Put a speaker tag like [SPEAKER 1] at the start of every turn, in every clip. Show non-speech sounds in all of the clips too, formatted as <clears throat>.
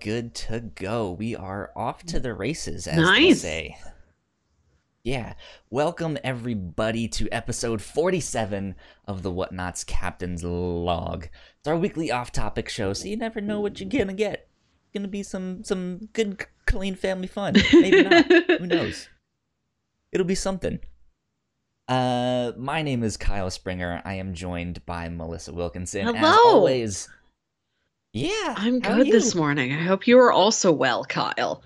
[SPEAKER 1] good to go. We are off to the races, as
[SPEAKER 2] Nice.
[SPEAKER 1] they say. Yeah. Welcome, everybody, to episode 47 of the Whatnauts Captain's Log. It's our weekly off topic show, so you never know what you're gonna get. Gonna be some some good, clean family fun. Maybe not. <laughs> Who knows? It'll be something. Uh, my name is Kyle Springer. I am joined by Melissa Wilkinson. As
[SPEAKER 2] Hello.
[SPEAKER 1] always. Yeah.
[SPEAKER 2] I'm good this morning. I hope you are also well, Kyle.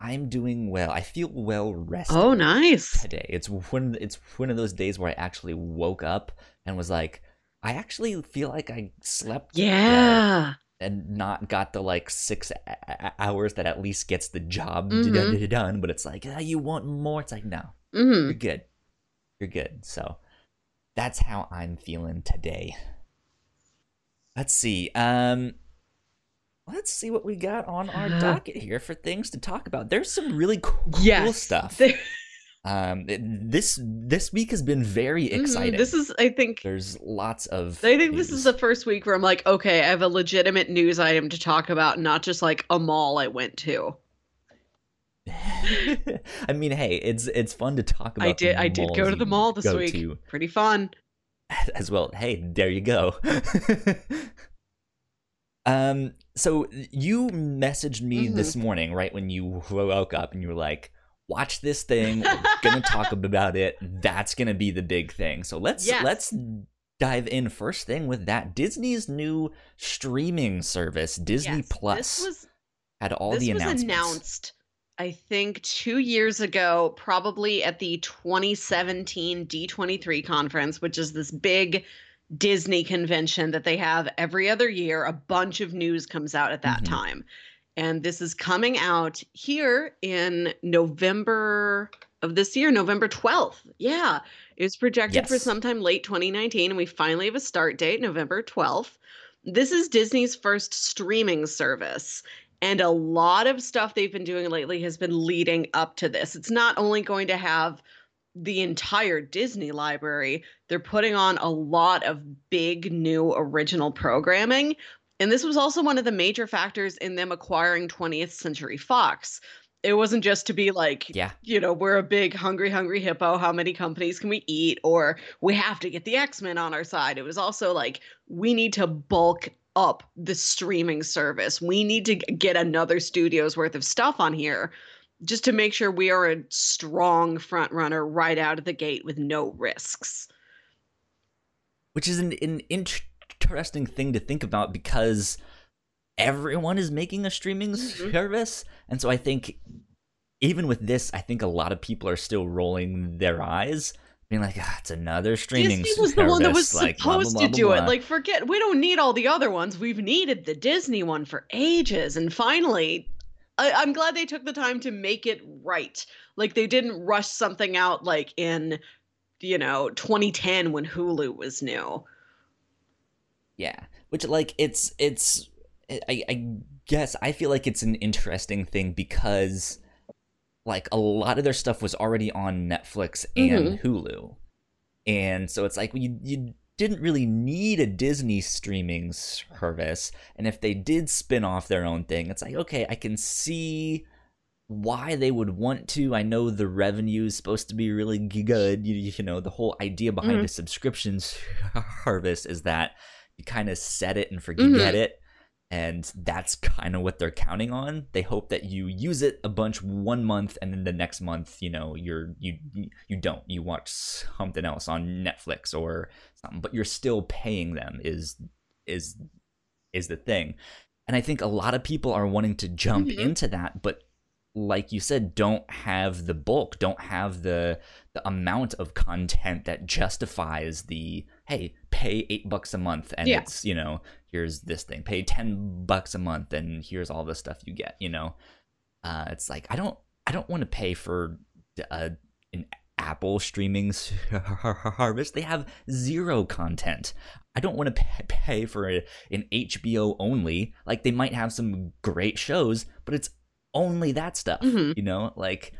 [SPEAKER 1] I'm doing well. I feel well rested
[SPEAKER 2] Oh, nice.
[SPEAKER 1] today. It's one. It's one of those days where I actually woke up and was like, I actually feel like I slept. well
[SPEAKER 2] Yeah.
[SPEAKER 1] and not got the like six a- a- hours that at least gets the job d-
[SPEAKER 2] Mhm.
[SPEAKER 1] done. But it's like, ah, you want more? It's like, no,
[SPEAKER 2] hmm
[SPEAKER 1] you're good. You're good. So that's how I'm feeling today. Let's see. Um let's see what we got on our
[SPEAKER 2] Uh.
[SPEAKER 1] docket here for things to talk about. There's some really cool
[SPEAKER 2] Yes.
[SPEAKER 1] stuff.
[SPEAKER 2] There- <laughs>
[SPEAKER 1] Um it- this this week has been very
[SPEAKER 2] Mhm.
[SPEAKER 1] exciting.
[SPEAKER 2] This is, I think,
[SPEAKER 1] There's lots of
[SPEAKER 2] I think this is the first week where I'm like, okay, I have a legitimate news item to talk about, not just like a mall I went to. <laughs>
[SPEAKER 1] I mean, hey, it's it's fun to talk about.
[SPEAKER 2] I did, I did go to the mall this week.
[SPEAKER 1] to
[SPEAKER 2] Pretty fun. <laughs>
[SPEAKER 1] as well. Hey, there you go. <laughs> um, so you messaged me
[SPEAKER 2] Mhm.
[SPEAKER 1] this morning, right when you woke up, and you were like, "Watch this thing. We're gonna <laughs> talk about it. That's gonna be the big thing." So let's
[SPEAKER 2] Yes.
[SPEAKER 1] let's dive in first thing with that. Disney's new streaming service, Disney
[SPEAKER 2] Yes,
[SPEAKER 1] Plus,
[SPEAKER 2] This was
[SPEAKER 1] had all
[SPEAKER 2] this
[SPEAKER 1] the
[SPEAKER 2] was
[SPEAKER 1] announcements.
[SPEAKER 2] announced i think two years ago probably at the 2017 d23 conference which is this big disney convention that they have every other year a bunch of news comes out at that
[SPEAKER 1] Mhm.
[SPEAKER 2] time. And this is coming out here in november of this year november 12th yeah it was projected for sometime late 2019 and we finally have a start date november 12th this is disney's first streaming service and a lot of stuff they've been doing lately has been leading up to this. It's not only going to have the entire Disney library, they're putting on a lot of big new original programming. And this was also one of the major factors in them acquiring 20th Century Fox. It wasn't just to be like,
[SPEAKER 1] Yeah.
[SPEAKER 2] you know, we're a big hungry, hungry hippo. How many companies can we eat? Or we have to get the X Men on our side. It was also like, we need to bulk up the streaming service. We need to get another studio's worth of stuff on here just to make sure we are a strong front runner right out of the gate with no risks.
[SPEAKER 1] which is an, an interesting thing to think about because everyone is making a streaming
[SPEAKER 2] Mhm.
[SPEAKER 1] service and so i think even with this i think a lot of people are still rolling their eyes being like ah, it's another streaming
[SPEAKER 2] Disney was the one that was
[SPEAKER 1] service, like, blah, blah,
[SPEAKER 2] supposed
[SPEAKER 1] blah,
[SPEAKER 2] to do it. Like, forget, we don't need all the other ones. We've needed the Disney one for ages. And finally, I, I'm glad they took the time to make it right. Like, they didn't rush something out like in, you know, 2010 when Hulu was new.
[SPEAKER 1] yeah which like it's it's I, I guess i feel like it's an interesting thing because like a lot of their stuff was already on netflix and hulu. And so it's like you you didn't really need a disney streaming service. And if they did spin off their own thing it's like okay i can see why they would want to. I know the revenue is supposed to be really good. You, you know the whole idea behind
[SPEAKER 2] Mhm.
[SPEAKER 1] a subscription <laughs> service is that you kind of set it and forget
[SPEAKER 2] Mhm.
[SPEAKER 1] it and that's kind of what they're counting on. They hope that you use it a bunch one month and then the next month you know you're you you don't. You watch something else on netflix or something but you're still paying them is is is the thing. And i think a lot of people are wanting to jump
[SPEAKER 2] Mhm.
[SPEAKER 1] into that but like you said don't have the bulk don't have the the amount of content that justifies the hey pay eight bucks a month and
[SPEAKER 2] Yeah.
[SPEAKER 1] it's you know here's this thing. Pay 10 bucks a month and here's all the stuff you get you know? Uh it's like i don't i don't want to pay for uh, an apple streaming service <laughs> they have zero content. I don't want to pay, for a, an hbo only. Like they might have some great shows but it's only that stuff
[SPEAKER 2] Mhm.
[SPEAKER 1] you know? Like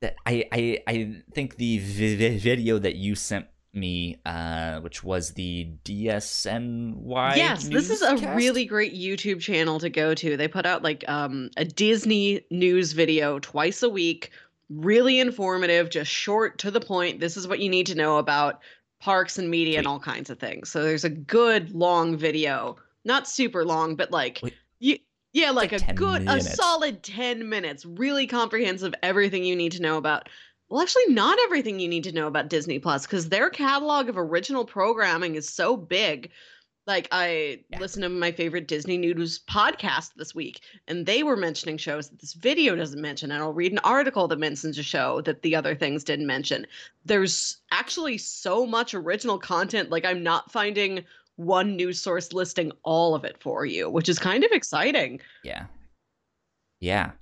[SPEAKER 1] that I, I i think the vi- vi- video that you sent me, uh, which was the DSNY.
[SPEAKER 2] Yes, this is a
[SPEAKER 1] newscast?
[SPEAKER 2] really great YouTube channel to go to. They put out like um, a Disney news video twice a week. Really informative, just short to the point. This is what you need to know about parks and media and all kinds of things. So there's a good long video, not super long, but like
[SPEAKER 1] Wait.
[SPEAKER 2] you, yeah, like,
[SPEAKER 1] like
[SPEAKER 2] a
[SPEAKER 1] 10
[SPEAKER 2] good, a solid ten minutes. Really comprehensive, everything you need to know about. Well, actually, not everything you need to know about Disney Plus because their catalog of original programming is so big. Like I
[SPEAKER 1] Yeah.
[SPEAKER 2] listened to my favorite Disney News podcast this week, and they were mentioning shows that this video doesn't mention. And I'll read an article that mentions a show that the other things didn't mention. There's actually so much original content. Like I'm not finding one news source listing all of it for you, which is kind of exciting.
[SPEAKER 1] Yeah. Yeah.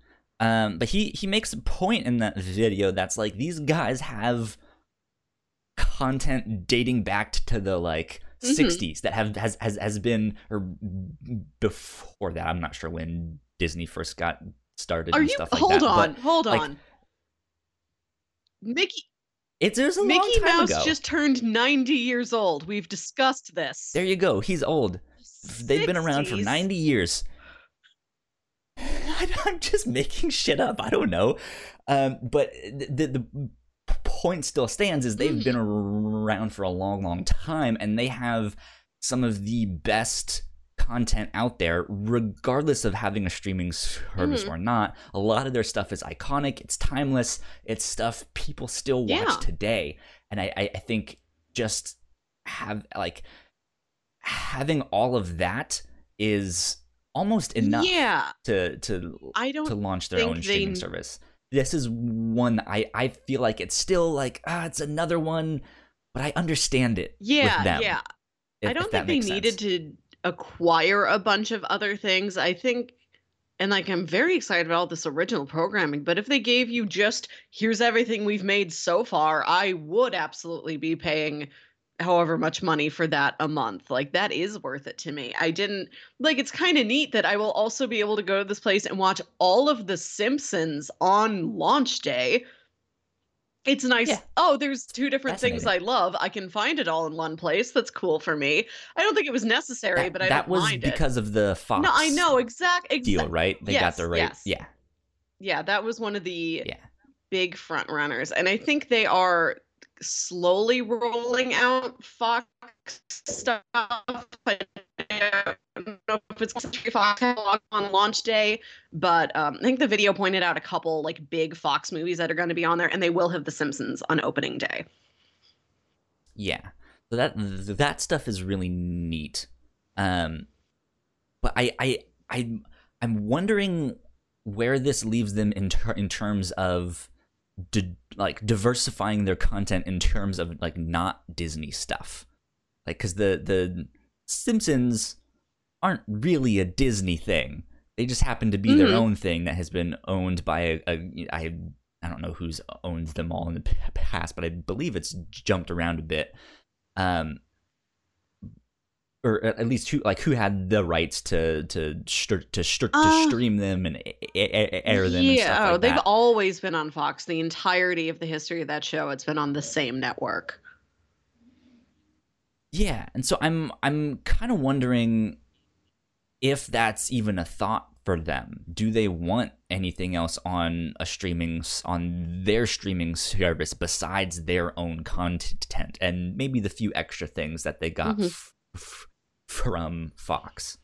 [SPEAKER 1] Um, but he he makes a point in that video that's like these guys have content dating back to the like
[SPEAKER 2] Mhm.
[SPEAKER 1] 60s that have has has has been or before that. I'm not sure when Disney first got started
[SPEAKER 2] Are
[SPEAKER 1] and
[SPEAKER 2] you?
[SPEAKER 1] stuff like
[SPEAKER 2] hold
[SPEAKER 1] that.
[SPEAKER 2] on,
[SPEAKER 1] but
[SPEAKER 2] hold
[SPEAKER 1] like,
[SPEAKER 2] on. Mickey
[SPEAKER 1] it's there's a long
[SPEAKER 2] Mickey
[SPEAKER 1] time
[SPEAKER 2] Mouse
[SPEAKER 1] ago.
[SPEAKER 2] just turned 90 years old. We've discussed this.
[SPEAKER 1] There you go. He's old. They've been around for 90 years. <laughs> I'm just making shit up. I don't know. Um, but the, the point still stands is they've been around for a long, long time, and they have some of the best content out there, regardless of having a streaming service
[SPEAKER 2] Mhm.
[SPEAKER 1] or not. A lot of their stuff is iconic. It's timeless. It's stuff people still watch
[SPEAKER 2] Yeah.
[SPEAKER 1] today, and I, I, I think just have like having all of that is almost enough
[SPEAKER 2] Yeah,
[SPEAKER 1] to to
[SPEAKER 2] I don't.
[SPEAKER 1] to launch their own
[SPEAKER 2] they-
[SPEAKER 1] streaming service. This is one I I feel like it's still like ah it's another one, but I understand it.
[SPEAKER 2] yeah,
[SPEAKER 1] with them,
[SPEAKER 2] yeah.
[SPEAKER 1] if-
[SPEAKER 2] I don't think they needed
[SPEAKER 1] sense.
[SPEAKER 2] to acquire a bunch of other things. I think, and like I'm very excited about all this original programming. But if they gave you just here's everything we've made so far, I would absolutely be paying however much money for that a month. Like that is worth it to me. I didn't like it's kind of neat that I will also be able to go to this place and watch all of the Simpsons on launch day. It's nice.
[SPEAKER 1] Yeah.
[SPEAKER 2] Oh, there's two different things I love. I can find it all in one place. That's cool for me. I don't think it was necessary,
[SPEAKER 1] That,
[SPEAKER 2] but I
[SPEAKER 1] that
[SPEAKER 2] don't
[SPEAKER 1] was
[SPEAKER 2] mind it.
[SPEAKER 1] because of the Fox
[SPEAKER 2] No, I know exact
[SPEAKER 1] deal, right? They got the right.
[SPEAKER 2] yes.
[SPEAKER 1] Yeah,
[SPEAKER 2] Yeah, that was one of the
[SPEAKER 1] Yeah.
[SPEAKER 2] big front runners, and I think they are slowly rolling out Fox stuff. I don't know if it's Fox on launch day, but um, I think the video pointed out a couple like big Fox movies that are going to be on there, and they will have The Simpsons on opening day.
[SPEAKER 1] yeah. So that that stuff is really neat. Um, but I I I I'm wondering where this leaves them in ter- in terms of di- like diversifying their content in terms of like not Disney stuff. Like cuz the the Simpsons aren't really a Disney thing. They just happen to be their
[SPEAKER 2] Mhm.
[SPEAKER 1] own thing that has been owned by a, a I I don't know who's owned them all in the past, but I believe it's jumped around a bit. Um or at least who like who had the rights to to to, str- to
[SPEAKER 2] Uh,
[SPEAKER 1] stream them and air them and
[SPEAKER 2] yeah, oh,
[SPEAKER 1] like
[SPEAKER 2] they've
[SPEAKER 1] that.
[SPEAKER 2] always been on Fox. The entirety of the history of that show, it's been on the same network.
[SPEAKER 1] Yeah, and so I'm I'm kind of wondering if that's even a thought for them. Do they want anything else on a streaming on their streaming service besides their own content and maybe the few extra things that they got
[SPEAKER 2] Mhm.
[SPEAKER 1] f- f- from Fox?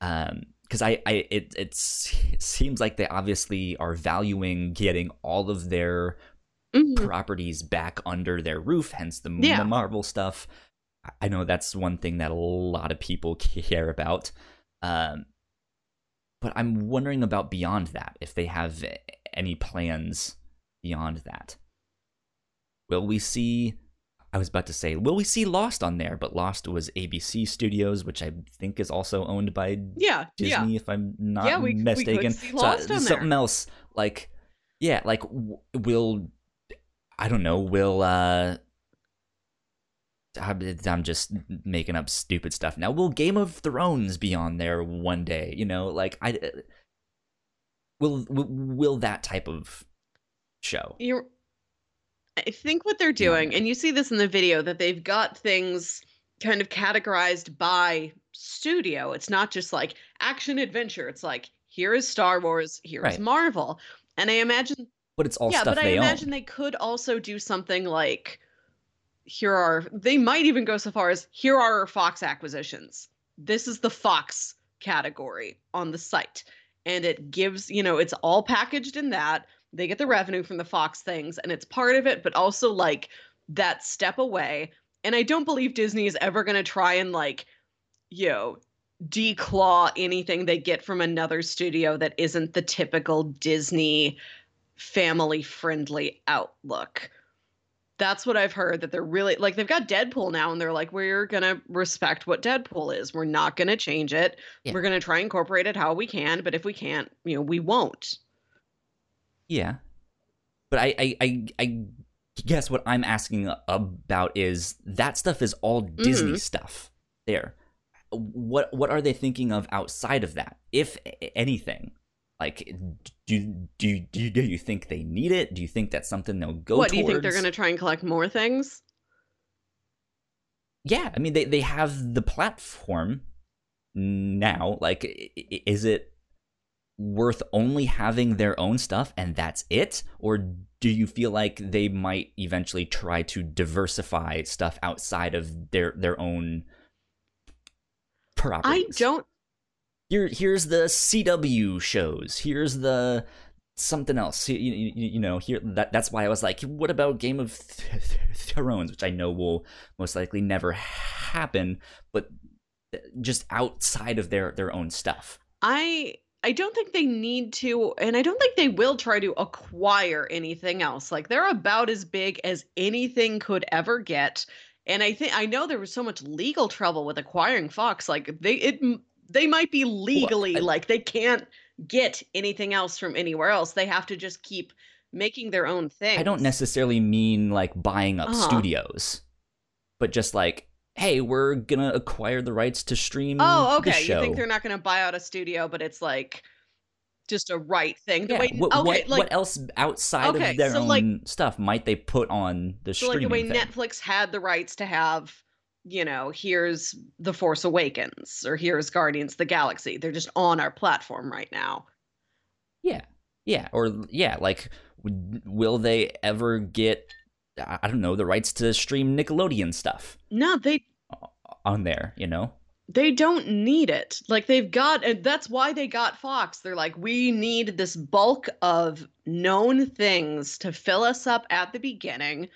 [SPEAKER 1] Um because I, I it it seems like they obviously are valuing getting all of their
[SPEAKER 2] Mhm.
[SPEAKER 1] properties back under their roof, hence the
[SPEAKER 2] Yeah.
[SPEAKER 1] Marvel stuff. I- I know that's one thing that a lot of people <laughs> care about. Um, but I'm wondering about beyond that, if they have any plans beyond that. Will we see? I was about to say, will we see Lost on there? But Lost was ABC Studios, which I think is also owned by
[SPEAKER 2] Yeah, yeah.
[SPEAKER 1] Disney, if I'm not
[SPEAKER 2] Yeah, we- we could
[SPEAKER 1] mistaken.
[SPEAKER 2] see
[SPEAKER 1] So,
[SPEAKER 2] Lost
[SPEAKER 1] uh, something
[SPEAKER 2] there.
[SPEAKER 1] else, like, yeah, like, will I don't know, will uh, I'm just making up stupid stuff now. Will Game of Thrones be on there one day? You know, like I will will, will that type of show?
[SPEAKER 2] You're I think what they're doing, and you see this in the video, that they've got things kind of categorized by studio. It's not just like action adventure. It's like here is Star Wars, here is
[SPEAKER 1] Right.
[SPEAKER 2] Marvel. And I imagine
[SPEAKER 1] But it's all
[SPEAKER 2] yeah,
[SPEAKER 1] stuff
[SPEAKER 2] but I imagine
[SPEAKER 1] own.
[SPEAKER 2] they could also do something like here are they might even go so far as here are our Fox acquisitions. This is the Fox category on the site. And it gives, you know, it's all packaged in that. They get the revenue from the Fox things and it's part of it, but also like that step away. And I don't believe Disney is ever going to try and like, you know, declaw anything they get from another studio that isn't the typical Disney family friendly outlook. That's what I've heard that they're really like they've got Deadpool now and they're like we're going to respect what Deadpool is. We're not going to change it.
[SPEAKER 1] Yeah.
[SPEAKER 2] We're going to try and incorporate it how we can, but if we can't, you know, we won't.
[SPEAKER 1] Yeah. But I, I, I, I guess what I'm asking about is that stuff is all Disney
[SPEAKER 2] Mhm.
[SPEAKER 1] stuff. There. What what are they thinking of outside of that, if anything? Like, do do do you, do you think they need it? Do you think that's something they'll go?
[SPEAKER 2] what do you think they're going to try and collect more things?
[SPEAKER 1] Yeah, I mean they they have the platform now. Like, is it worth only having their own stuff and that's it, or do you feel like they might eventually try to diversify stuff outside of their their own properties?
[SPEAKER 2] I don't
[SPEAKER 1] Here, here's the CW shows. Here's the something else. You, you, you know, here that that's why I was like, what about Game of Thrones, which I know will most likely never happen, but uh, just outside of their their own stuff.
[SPEAKER 2] I I don't think they need to, and I don't think they will try to acquire anything else. Like they're about as big as anything could ever get. And I think I know there was so much legal trouble with acquiring Fox. Like they it they might be legally
[SPEAKER 1] I-
[SPEAKER 2] like they can't get anything else from anywhere else. They have to just keep making their own thing.
[SPEAKER 1] I don't necessarily mean like buying up
[SPEAKER 2] Uh-huh.
[SPEAKER 1] studios, but just like, hey, we're gonna acquire the rights to stream.
[SPEAKER 2] Oh, okay. You think they're not going to buy out a studio, but it's like just a right thing. The
[SPEAKER 1] Yeah.
[SPEAKER 2] way,
[SPEAKER 1] what,
[SPEAKER 2] okay,
[SPEAKER 1] what,
[SPEAKER 2] like
[SPEAKER 1] what else outside
[SPEAKER 2] Okay,
[SPEAKER 1] of their
[SPEAKER 2] so,
[SPEAKER 1] own
[SPEAKER 2] like-
[SPEAKER 1] stuff might they put on the
[SPEAKER 2] So like the way
[SPEAKER 1] thing?
[SPEAKER 2] Netflix had the rights to have, you know, here's The Force Awakens or here's Guardians of the Galaxy. They're just on our platform right now.
[SPEAKER 1] Yeah, yeah, or yeah, like, w- will they ever get? I don't know the rights to stream Nickelodeon stuff
[SPEAKER 2] No, they
[SPEAKER 1] on there. You know,
[SPEAKER 2] they don't need it. Like they've got and that's why they got Fox. They're like we need this bulk of known things to fill us up at the beginning.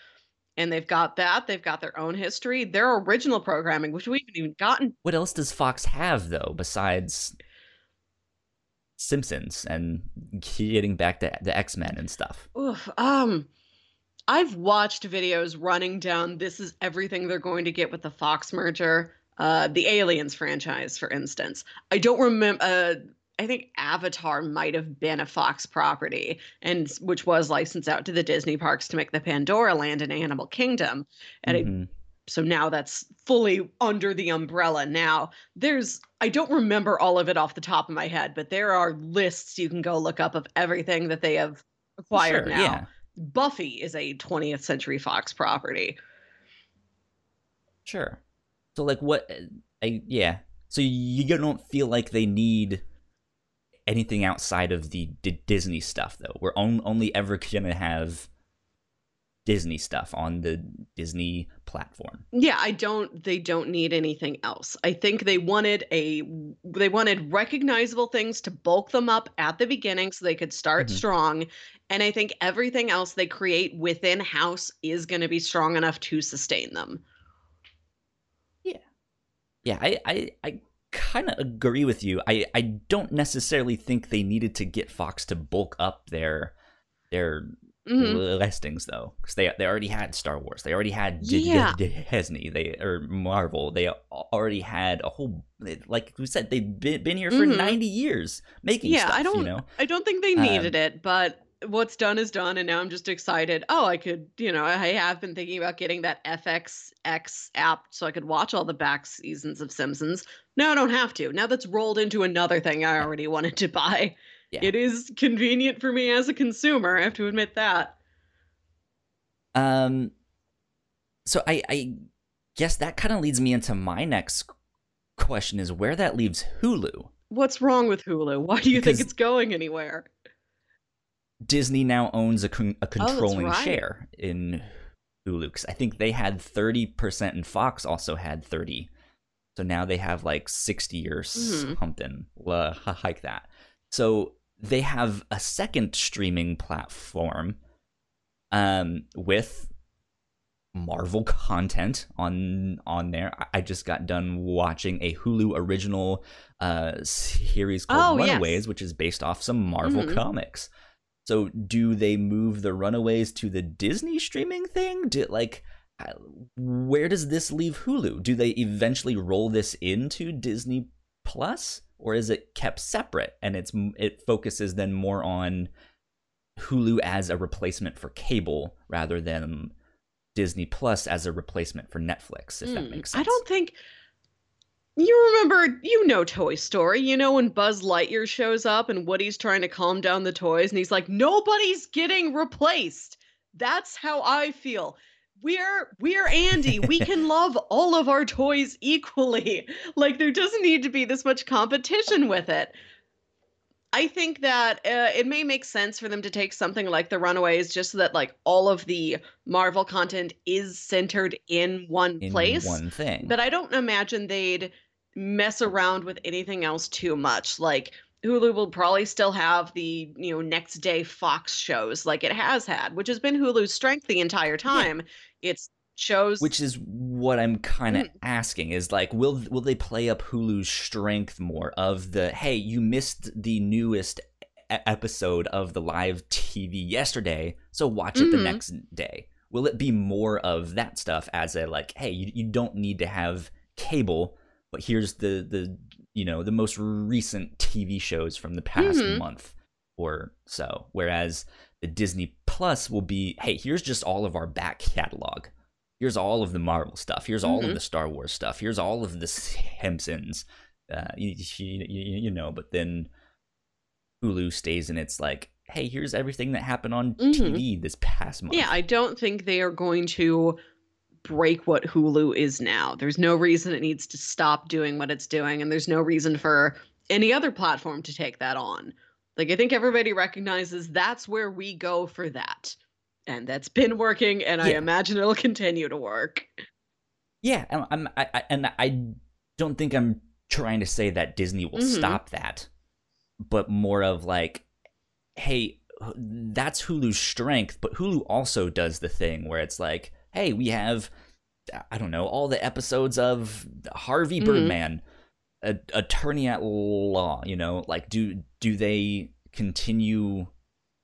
[SPEAKER 2] And they've got that. They've got their own history, their original programming, which we haven't even gotten
[SPEAKER 1] what else does Fox have though besides Simpsons and getting back to the X Men and stuff?
[SPEAKER 2] Oof, um, I've watched videos running down. This is everything they're going to get with the Fox merger. Uh, the Aliens franchise, for instance. I don't remember. Uh, I think Avatar might have been a Fox property, and which was licensed out to the Disney parks to make the Pandora Land and Animal Kingdom. And it,
[SPEAKER 1] Mhm.
[SPEAKER 2] so now that's fully under the umbrella. Now there's I don't remember all of it off the top of my head, but there are lists you can go look up of everything that they have acquired
[SPEAKER 1] Sure,
[SPEAKER 2] now.
[SPEAKER 1] yeah,
[SPEAKER 2] Buffy is a 20th Century Fox property.
[SPEAKER 1] sure. So like, what? I yeah. So you don't feel like they need anything outside of the D- Disney stuff, though. We're on- only ever gonna have Disney stuff on the Disney platform.
[SPEAKER 2] Yeah, I don't they don't need anything else. I think they wanted a they wanted recognizable things to bulk them up at the beginning so they could start
[SPEAKER 1] Mhm.
[SPEAKER 2] strong. And I think everything else they create within house is going to be strong enough to sustain them.
[SPEAKER 1] Yeah. Yeah, I I, I kind of agree with you. I I don't necessarily think they needed to get Fox to bulk up their their
[SPEAKER 2] Mhm.
[SPEAKER 1] listings though, because they they already had Star Wars, they already had D- D-
[SPEAKER 2] Yeah.
[SPEAKER 1] Disney, they or Marvel, they already had a whole like we said they've been been here for
[SPEAKER 2] Mhm.
[SPEAKER 1] ninety years making
[SPEAKER 2] Yeah,
[SPEAKER 1] stuff.
[SPEAKER 2] I don't
[SPEAKER 1] you know,
[SPEAKER 2] I don't think they
[SPEAKER 1] Um,
[SPEAKER 2] needed it, but what's done is done and now I'm just excited. Oh, I could, you know, I have been thinking about getting that FXX app so I could watch all the back seasons of Simpsons. No, I don't have to. Now that's rolled into another thing I already wanted to buy.
[SPEAKER 1] Yeah.
[SPEAKER 2] It is convenient for me as a consumer, I have to admit that.
[SPEAKER 1] Um, so I, I guess that kind of leads me into my next question: is where that leaves Hulu.
[SPEAKER 2] What's wrong with Hulu? Why do you
[SPEAKER 1] Because-
[SPEAKER 2] think it's going anywhere?
[SPEAKER 1] Disney now owns a, con- a
[SPEAKER 2] Oh,
[SPEAKER 1] controlling
[SPEAKER 2] right.
[SPEAKER 1] share in Hulu 'cause I think they had 30% and Fox also had 30. So now they have like 60 or
[SPEAKER 2] Mhm.
[SPEAKER 1] something la- like that. So they have a second streaming platform um with Marvel content on on there. I- just got done watching a Hulu original uh series called
[SPEAKER 2] Oh, yes.
[SPEAKER 1] Runaways, which is based off some Marvel
[SPEAKER 2] Mhm.
[SPEAKER 1] comics. So do they move the Runaways to the Disney streaming thing? Do like uh, where does this leave Hulu? Do they eventually roll this into Disney Plus or is it kept separate and it's it focuses then more on Hulu as a replacement for cable rather than Disney Plus as a replacement for Netflix if that
[SPEAKER 2] Hmm,
[SPEAKER 1] makes sense.
[SPEAKER 2] I don't think you remember, you know Toy Story. You know when Buzz Lightyear shows up and Woody's trying to calm down the toys and he's like, "Nobody's getting replaced." That's how I feel. We're we're Andy. We can <laughs> love all of our toys equally. Like there doesn't need to be this much competition with it. I think that uh, it may make sense for them to take something like The Runaways just so that like all of the Marvel content is centered in one
[SPEAKER 1] in
[SPEAKER 2] place.
[SPEAKER 1] one thing.
[SPEAKER 2] But I don't imagine they'd mess around with anything else too much. Like Hulu will probably still have the, you know, next day Fox shows like it has had, which has been Hulu's strength the entire time. It's shows
[SPEAKER 1] which is what I'm kind of
[SPEAKER 2] Mm.
[SPEAKER 1] asking is like will will they play up Hulu's strength more of the hey you missed the newest episode of the live TV yesterday so watch it the
[SPEAKER 2] Mhm.
[SPEAKER 1] next day will it be more of that stuff as a like hey you, you don't need to have cable but here's the the you know the most recent TV shows from the past
[SPEAKER 2] Mhm.
[SPEAKER 1] month or so whereas the Disney Plus will be hey here's just all of our back catalog here's all of the Marvel stuff. Here's all
[SPEAKER 2] Mhm.
[SPEAKER 1] of the Star Wars stuff. Here's all of the <laughs> Simpsons. Uh, you, you, you, know, but then Hulu stays and it's like, hey, here's everything that happened on
[SPEAKER 2] Mhm.
[SPEAKER 1] TV this past month.
[SPEAKER 2] Yeah, I don't think they are going to break what Hulu is now. There's no reason it needs to stop doing what it's doing, and there's no reason for any other platform to take that on. Like, I think everybody recognizes that's where we go for that. And that's been working, and I imagine it'll continue to work.
[SPEAKER 1] yeah, and I'm, I, I, and I don't think I'm trying to say that Disney will
[SPEAKER 2] Mhm.
[SPEAKER 1] stop that, but more of like, hey, that's Hulu's strength, but Hulu also does the thing where it's like, hey, we have, I don't know, all the episodes of Harvey
[SPEAKER 2] Mhm.
[SPEAKER 1] Birdman, a, attorney at law. You know, like do do they continue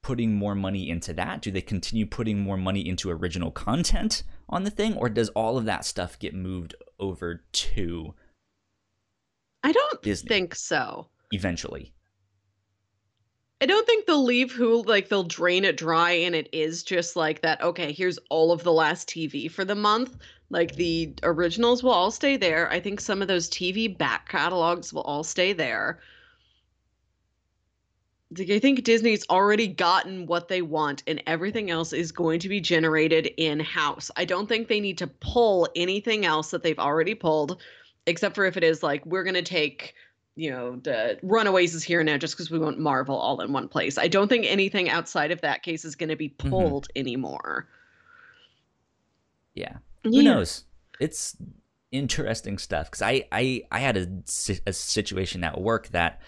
[SPEAKER 1] putting more money into that? Do they continue putting more money into original content on the thing, or does all of that stuff get moved over to
[SPEAKER 2] I don't
[SPEAKER 1] Disney.
[SPEAKER 2] think so.
[SPEAKER 1] eventually?
[SPEAKER 2] I don't think they'll leave who like they'll drain it dry and it is just like that. Okay, here's all of the last TV for the month. Like the originals will all stay there. I think some of those TV back catalogs will all stay there. Like, I think Disney's already gotten what they want and everything else is going to be generated in house. I don't think they need to pull anything else that they've already pulled, except for if it is like, we're going to take you know, the Runaways is here now just because we want Marvel all in one place. I don't think anything outside of that case is going to be
[SPEAKER 1] Mhm.
[SPEAKER 2] pulled anymore.
[SPEAKER 1] Yeah. Who knows? It's interesting stuff because I, I I had a, a situation at work that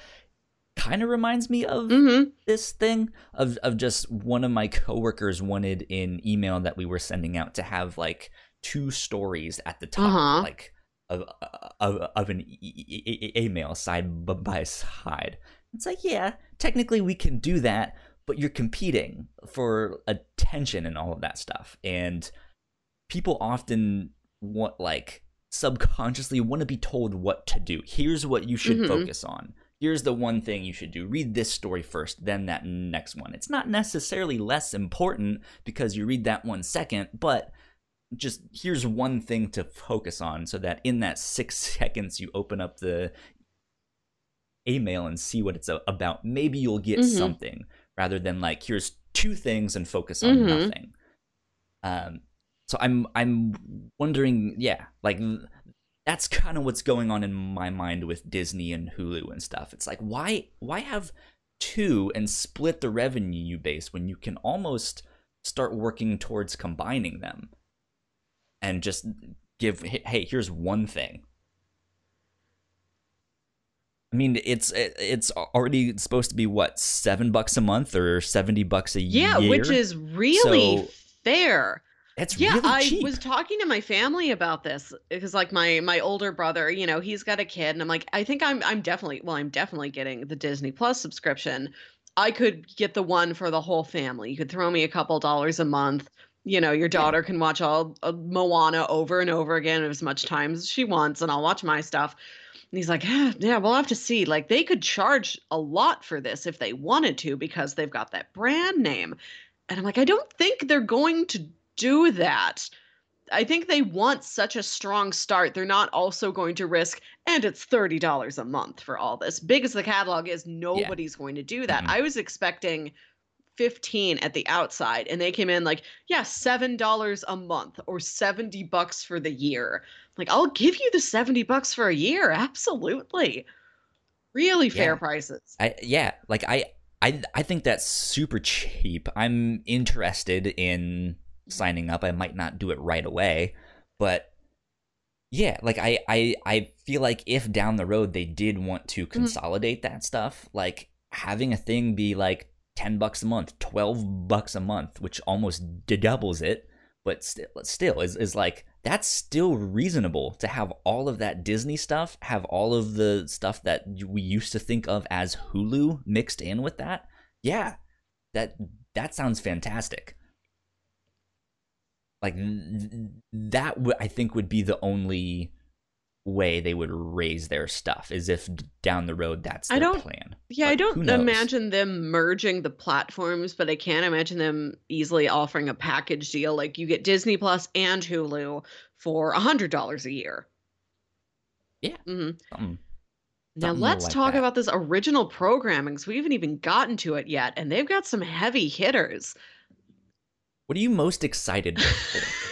[SPEAKER 1] kind of reminds me of
[SPEAKER 2] Mm-hmm.
[SPEAKER 1] this thing of of just one of my coworkers wanted an email that we were sending out to have like two stories at the top,
[SPEAKER 2] Uh-huh.
[SPEAKER 1] like of of, of an e- email side by side. It's like, yeah, technically we can do that, but you're competing for attention and all of that stuff, and people often want like subconsciously want to be told what to do. Here's what you should
[SPEAKER 2] Mhm.
[SPEAKER 1] focus on. Here's the one thing you should do. Read this story first, then that next one. It's not necessarily less important because you read that one second, but just here's one thing to focus on so that in that six <laughs> seconds you open up the email and see what it's about. Maybe you'll get
[SPEAKER 2] Mhm.
[SPEAKER 1] something rather than like, here's two things and focus on
[SPEAKER 2] Mhm.
[SPEAKER 1] nothing. Um, so I'm I'm wondering, yeah, like that's kind of what's going on in my mind with Disney and Hulu and stuff. It's like why why have two and split the revenue you base when you can almost start working towards combining them and just give hey here's one thing I mean, it's it's already supposed to be what seven bucks a month or seventy bucks a
[SPEAKER 2] yeah,
[SPEAKER 1] year.
[SPEAKER 2] Yeah, which is really
[SPEAKER 1] so,
[SPEAKER 2] fair.
[SPEAKER 1] It's
[SPEAKER 2] yeah,
[SPEAKER 1] really
[SPEAKER 2] I was talking to my family about this because like my my older brother, you know, he's got a kid and I'm like, I think I'm I'm definitely well, I'm definitely getting the Disney Plus subscription. I could get the one for the whole family. You could throw me a couple dollars a month. You know, your daughter can watch all uh, Moana over and over again as much time as she wants, and I'll watch my stuff. And he's like, yeah, yeah, we'll have to see. Like they could charge a lot for this if they wanted to because they've got that brand name. And I'm like, I don't think they're going to do that. I think they want such a strong start. They're not also going to risk, and it's $30 a month for all this. Big as the catalog is, nobody's yeah. going to do that. Mm-hmm. I was expecting 15 at the outside, and they came in like, yeah, $7 a month or 70 bucks for the year. Like, I'll give you the 70 bucks for a year. Absolutely. Really fair
[SPEAKER 1] yeah.
[SPEAKER 2] prices.
[SPEAKER 1] I, yeah. Like, I, I, I think that's super cheap. I'm interested in signing up. I might not do it right away, but yeah, like I I I feel like if down the road they did want to mm-hmm. consolidate mm-hmm. that stuff, like having a thing be like 10 bucks a month, 12 bucks a month, which almost doubles it, but still still is is like that's still reasonable to have all of that Disney stuff, have all of the stuff that we used to think of as Hulu mixed in with that. Yeah. That that sounds fantastic like that I think would be the only way they would raise their stuff is if down the road that's their
[SPEAKER 2] I don't,
[SPEAKER 1] plan.
[SPEAKER 2] Yeah,
[SPEAKER 1] but
[SPEAKER 2] I don't imagine them merging the platforms, but I can't imagine them easily offering a package deal like you get Disney Plus and Hulu for a hundred dollars a year.
[SPEAKER 1] Yeah.
[SPEAKER 2] Mm-hmm.
[SPEAKER 1] Something,
[SPEAKER 2] now
[SPEAKER 1] something
[SPEAKER 2] let's
[SPEAKER 1] like
[SPEAKER 2] talk
[SPEAKER 1] that.
[SPEAKER 2] about this original programming because we haven't even gotten to it yet, and they've got some heavy hitters.
[SPEAKER 1] What are you most excited for? <laughs>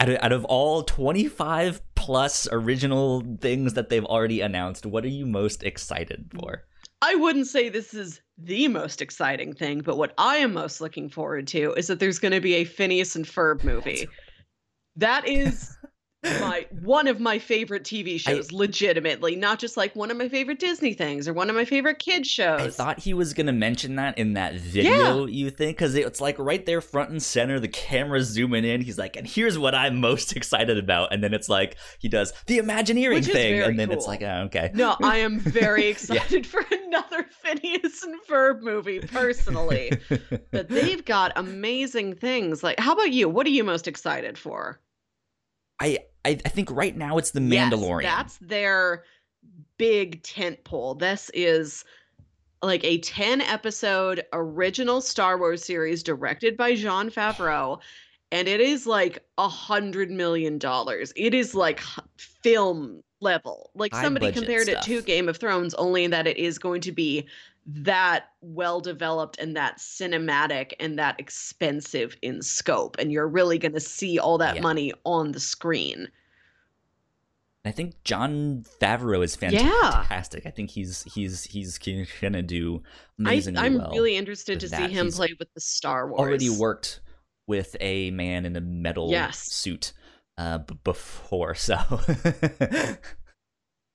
[SPEAKER 1] out, of, out of all 25 plus original things that they've already announced, what are you most excited for?
[SPEAKER 2] I wouldn't say this is the most exciting thing, but what I am most looking forward to is that there's going to be a Phineas and Ferb movie. That is <laughs> my one of my favorite TV shows, I, legitimately, not just like one of my favorite Disney things or one of my favorite kid shows.
[SPEAKER 1] I thought he was gonna mention that in that video. Yeah. You think because it's like right there, front and center. The camera's zooming in. He's like, and here's what I'm most <laughs> excited about. And then it's like he does the Imagineering thing, and then
[SPEAKER 2] cool.
[SPEAKER 1] it's like, oh, okay.
[SPEAKER 2] No, I am very <laughs> excited yeah. for another Phineas and Ferb movie personally. <laughs> but they've got amazing things. Like, how about you? What are you most excited for?
[SPEAKER 1] I I, I think right now it's the Mandalorian.
[SPEAKER 2] Yes, that's their big tent pole. This is like a 10 episode original Star Wars series directed by Jon Favreau. And it is like a hundred million dollars. It is like film level. Like
[SPEAKER 1] High
[SPEAKER 2] somebody compared it to Game of Thrones, only that it is going to be that well developed and that cinematic and that expensive in scope and you're really going to see all that
[SPEAKER 1] Yeah.
[SPEAKER 2] money on the screen
[SPEAKER 1] I think Jon Favreau is
[SPEAKER 2] Yeah.
[SPEAKER 1] fantastic. I think he's he's he's gonna do
[SPEAKER 2] I,
[SPEAKER 1] amazingly
[SPEAKER 2] i'm
[SPEAKER 1] well.
[SPEAKER 2] really interested to
[SPEAKER 1] that.
[SPEAKER 2] see him
[SPEAKER 1] He's
[SPEAKER 2] play with the star wars
[SPEAKER 1] already worked with a man in a metal
[SPEAKER 2] Yes.
[SPEAKER 1] suit uh, b- before, so <laughs>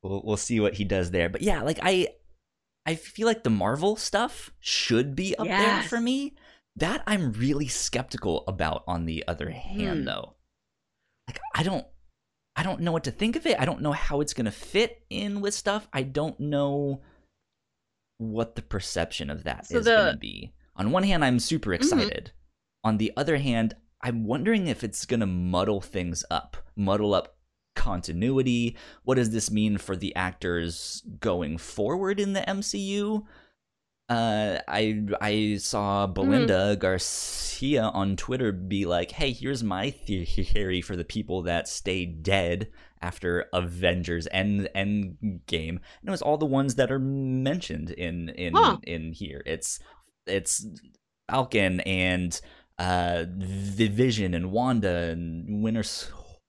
[SPEAKER 1] we'll we'll see what he does there. But yeah, like I I feel like the Marvel stuff should be up there for me. That I'm really skeptical about. On the other hand,
[SPEAKER 2] Hmm.
[SPEAKER 1] though, like I don't I don't know what to think of it. I don't know how it's gonna fit in with stuff. I don't know what the perception of that is
[SPEAKER 2] So the- Mm-hmm.
[SPEAKER 1] gonna be. On one hand, I'm super excited. On the other hand, I'm wondering if it's gonna muddle things up, muddle up continuity. What does this mean for the actors going forward in the MCU? Uh, I I saw Belinda Garcia on Twitter be like, "Hey, here's my theory for the people that stay dead after Avengers End End Game." And it was all the ones that are mentioned in in
[SPEAKER 2] Huh.
[SPEAKER 1] in here. It's it's Falcon and uh, Vision and Wanda and Winter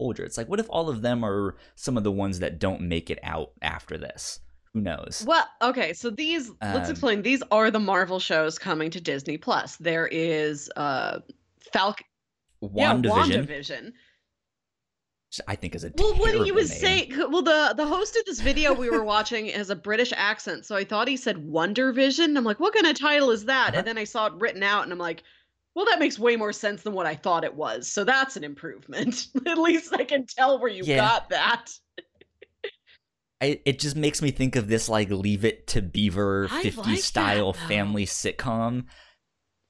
[SPEAKER 1] Soldier. It's like, what if all of them are some of the ones that don't make it out after this? Who knows?
[SPEAKER 2] Well, okay, so these let's
[SPEAKER 1] Um,
[SPEAKER 2] explain. These are the Marvel shows coming to Disney Plus. There is uh Falcon yeah,
[SPEAKER 1] WandaVision,
[SPEAKER 2] WandaVision.
[SPEAKER 1] which I think is a
[SPEAKER 2] Well, What he was
[SPEAKER 1] name.
[SPEAKER 2] saying, well, the the host of this video we were watching has a British accent, so I thought he said Wonder Vision. I'm like, what kind of title is that?
[SPEAKER 1] Uh-huh.
[SPEAKER 2] And then I saw it written out, and I'm like, well, that makes way more sense than what I thought it was. So that's an improvement. <laughs> At least I can tell where you
[SPEAKER 1] Yeah.
[SPEAKER 2] got that.
[SPEAKER 1] I, it just makes me think of this like Leave It to Beaver 50
[SPEAKER 2] like
[SPEAKER 1] style
[SPEAKER 2] though.
[SPEAKER 1] family sitcom,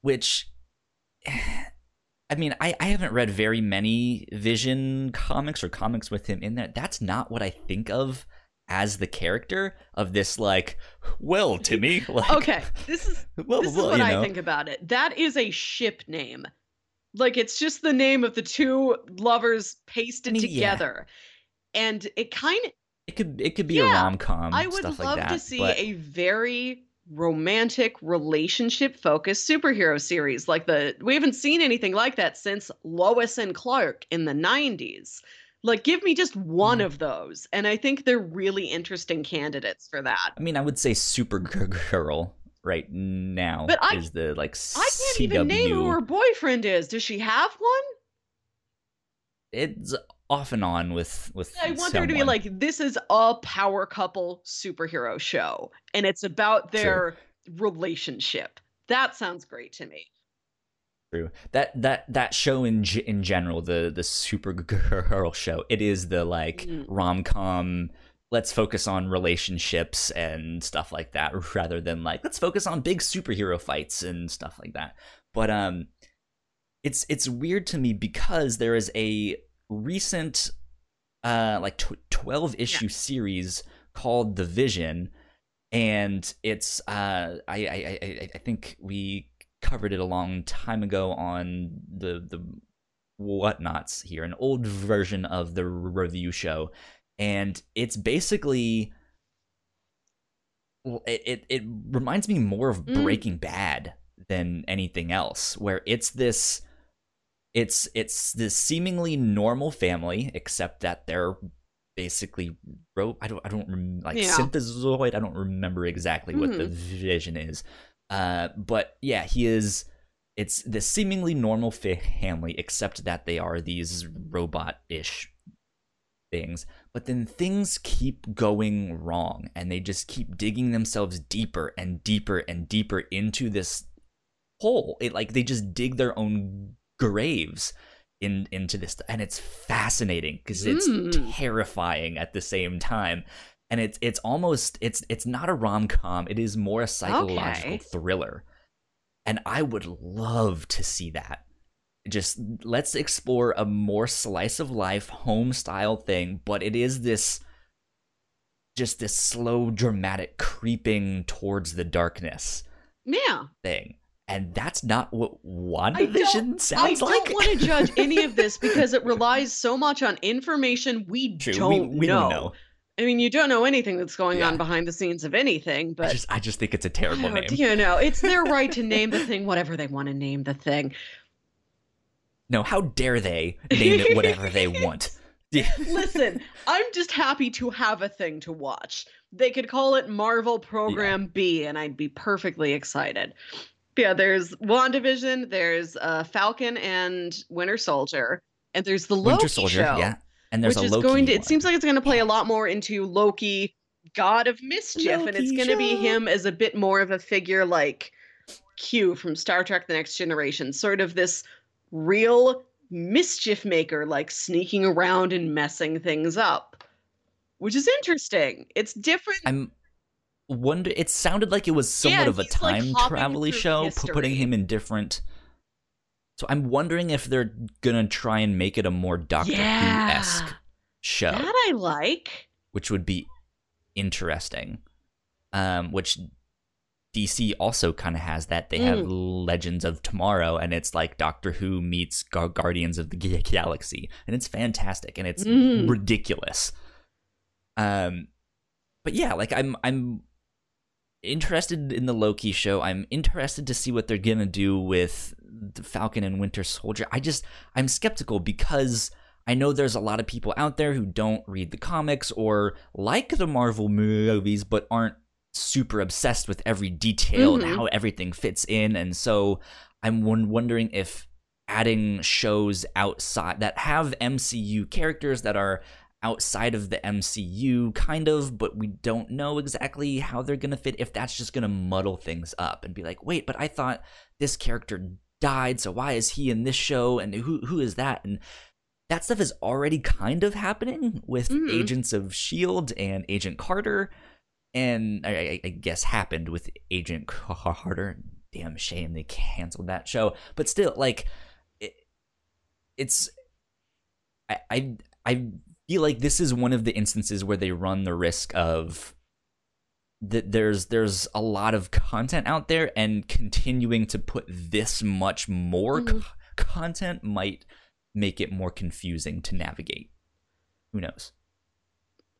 [SPEAKER 1] which <sighs> I mean, I, I haven't read very many Vision comics or comics with him in there. That's not what I think of as the character of this like, well, Timmy, <laughs> like
[SPEAKER 2] Okay, this is <laughs>
[SPEAKER 1] well,
[SPEAKER 2] this is
[SPEAKER 1] well,
[SPEAKER 2] what I
[SPEAKER 1] know.
[SPEAKER 2] think about it. That is a ship name. Like it's just the name of the two lovers pasted
[SPEAKER 1] I mean, yeah.
[SPEAKER 2] together. And it kind of
[SPEAKER 1] It could it could be
[SPEAKER 2] Yeah,
[SPEAKER 1] a rom com.
[SPEAKER 2] I would love
[SPEAKER 1] like that,
[SPEAKER 2] to see
[SPEAKER 1] but
[SPEAKER 2] a very romantic relationship focused superhero series like the we haven't seen anything like that since Lois and Clark in the 90s. Like give me just one
[SPEAKER 1] Mm.
[SPEAKER 2] of those and I think they're really interesting candidates for that.
[SPEAKER 1] I mean, I would say Supergirl right now
[SPEAKER 2] But I-
[SPEAKER 1] is the like
[SPEAKER 2] I can't even name who her boyfriend is. Does she have one?
[SPEAKER 1] It's off and on with with.
[SPEAKER 2] I want there to be like this is a power couple superhero show and it's about their relationship. That sounds great to me.
[SPEAKER 1] True. That that that show in g- in general, the the Supergirl <laughs> show, it is the like
[SPEAKER 2] Mm.
[SPEAKER 1] rom com. Let's focus on relationships and stuff like that, <laughs> rather than like let's focus on big superhero fights and stuff like that. But um, it's it's weird to me because there is a recent uh like tw- 12 issue series called The Vision and it's uh I, I I I think we covered it a long time ago on the the Whatnauts here an old version of the review show and it's basically it, it it reminds me more of
[SPEAKER 2] Mm.
[SPEAKER 1] Breaking Bad than anything else where it's this it's it's this seemingly normal family except that they're basically ro- I don't I don't rem- like
[SPEAKER 2] Yeah.
[SPEAKER 1] synthezoid I don't remember exactly what the
[SPEAKER 2] Mhm.
[SPEAKER 1] vision is uh but yeah he is it's the seemingly normal family except that they are these robot-ish things. But then things keep going wrong and they just keep digging themselves deeper and deeper and deeper into this hole. It like they just dig their own graves in into this and it's fascinating because it's
[SPEAKER 2] Mm.
[SPEAKER 1] terrifying at the same time and it's it's almost it's it's not a rom-com it is more a psychological
[SPEAKER 2] Okay.
[SPEAKER 1] thriller and i would love to see that just let's explore a more slice of life home style thing but it is this just this slow dramatic creeping towards the darkness
[SPEAKER 2] Yeah.
[SPEAKER 1] thing and that's not what WandaVision sounds like.
[SPEAKER 2] I don't want to judge any of this <laughs> because it relies so much on information we
[SPEAKER 1] True,
[SPEAKER 2] don't
[SPEAKER 1] we, we
[SPEAKER 2] know.
[SPEAKER 1] don't know
[SPEAKER 2] I mean, you don't know anything that's going
[SPEAKER 1] Yeah.
[SPEAKER 2] on behind the scenes of anything,
[SPEAKER 1] I
[SPEAKER 2] but
[SPEAKER 1] just I just think it's a terrible name.
[SPEAKER 2] you know, it's their right to name the thing whatever they want to name the thing.
[SPEAKER 1] No, how dare they name it whatever they want? <laughs>
[SPEAKER 2] Listen, I'm just happy to have a thing to watch. They could call it Marvel Program B, and I'd be perfectly excited. But yeah, there's WandaVision, there's uh, Falcon and Winter Soldier, and there's the Loki
[SPEAKER 1] Winter Soldier,
[SPEAKER 2] show,
[SPEAKER 1] yeah. And there's
[SPEAKER 2] which
[SPEAKER 1] a
[SPEAKER 2] is
[SPEAKER 1] Loki
[SPEAKER 2] going to. It seems like it's going to play a lot more into Loki, God of Mischief, and it's going to be him as a bit more of a figure like Q from Star Trek: The Next Generation, sort of this real mischief maker, like sneaking around and messing things up, which is interesting. It's different.
[SPEAKER 1] I'm wonder. It sounded like it was somewhat
[SPEAKER 2] Yeah,
[SPEAKER 1] of a
[SPEAKER 2] he's, like,
[SPEAKER 1] time
[SPEAKER 2] hopping
[SPEAKER 1] travel show, pu- putting him in different. So I'm wondering if they're gonna try and make it a more Doctor Who esque show,
[SPEAKER 2] that I like.
[SPEAKER 1] which would be interesting. Um, which DC also kind of has that. They have
[SPEAKER 2] Mm.
[SPEAKER 1] Legends of Tomorrow, and it's like Doctor Who meets Gar- Guardians of the Ga- Galaxy, and it's fantastic and it's
[SPEAKER 2] Mm.
[SPEAKER 1] ridiculous. Um, but yeah, like I'm, I'm, interested in the Loki show. I'm interested to see what they're gonna do with the Falcon and Winter Soldier. I just I'm skeptical because I know there's a lot of people out there who don't read the comics or like the Marvel movies but aren't super obsessed with every detail
[SPEAKER 2] Mhm.
[SPEAKER 1] and how everything fits in and so I'm wondering if adding shows outside that have MCU characters that are outside of the MCU, kind of, but we don't know exactly how they're gonna fit. If that's just gonna muddle things up and be like, wait, but I thought this character died, so why is he in this show? And who who is that? And that stuff is already kind of happening with
[SPEAKER 2] Mhm.
[SPEAKER 1] Agents of Shield and Agent Carter, and I, I, I guess happened with Agent Carter. Damn shame they canceled that show, but still, like, it, it's I, I I feel like this is one of the instances where they run the risk of that there's there's a lot of content out there and continuing to put this much more
[SPEAKER 2] Mhm.
[SPEAKER 1] co- content might make it more confusing to navigate who knows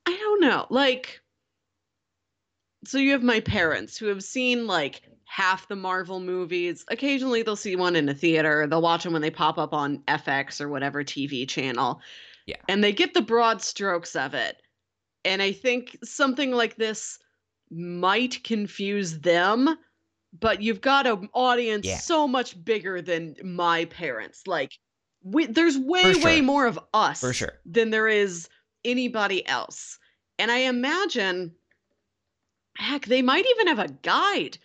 [SPEAKER 2] I don't know. Like, so you have my parents who have seen like half the Marvel movies. Occasionally they'll see one in a theater. They'll watch them when they pop up on FX or whatever TV channel.
[SPEAKER 1] Yeah.
[SPEAKER 2] And they get the broad strokes of it. And I think something like this might confuse them, but you've got an audience
[SPEAKER 1] Yeah.
[SPEAKER 2] so much bigger than my parents. Like, we, there's way,
[SPEAKER 1] For
[SPEAKER 2] way more of us
[SPEAKER 1] For sure.
[SPEAKER 2] than there is anybody else. And I imagine, heck, they might even have a guide.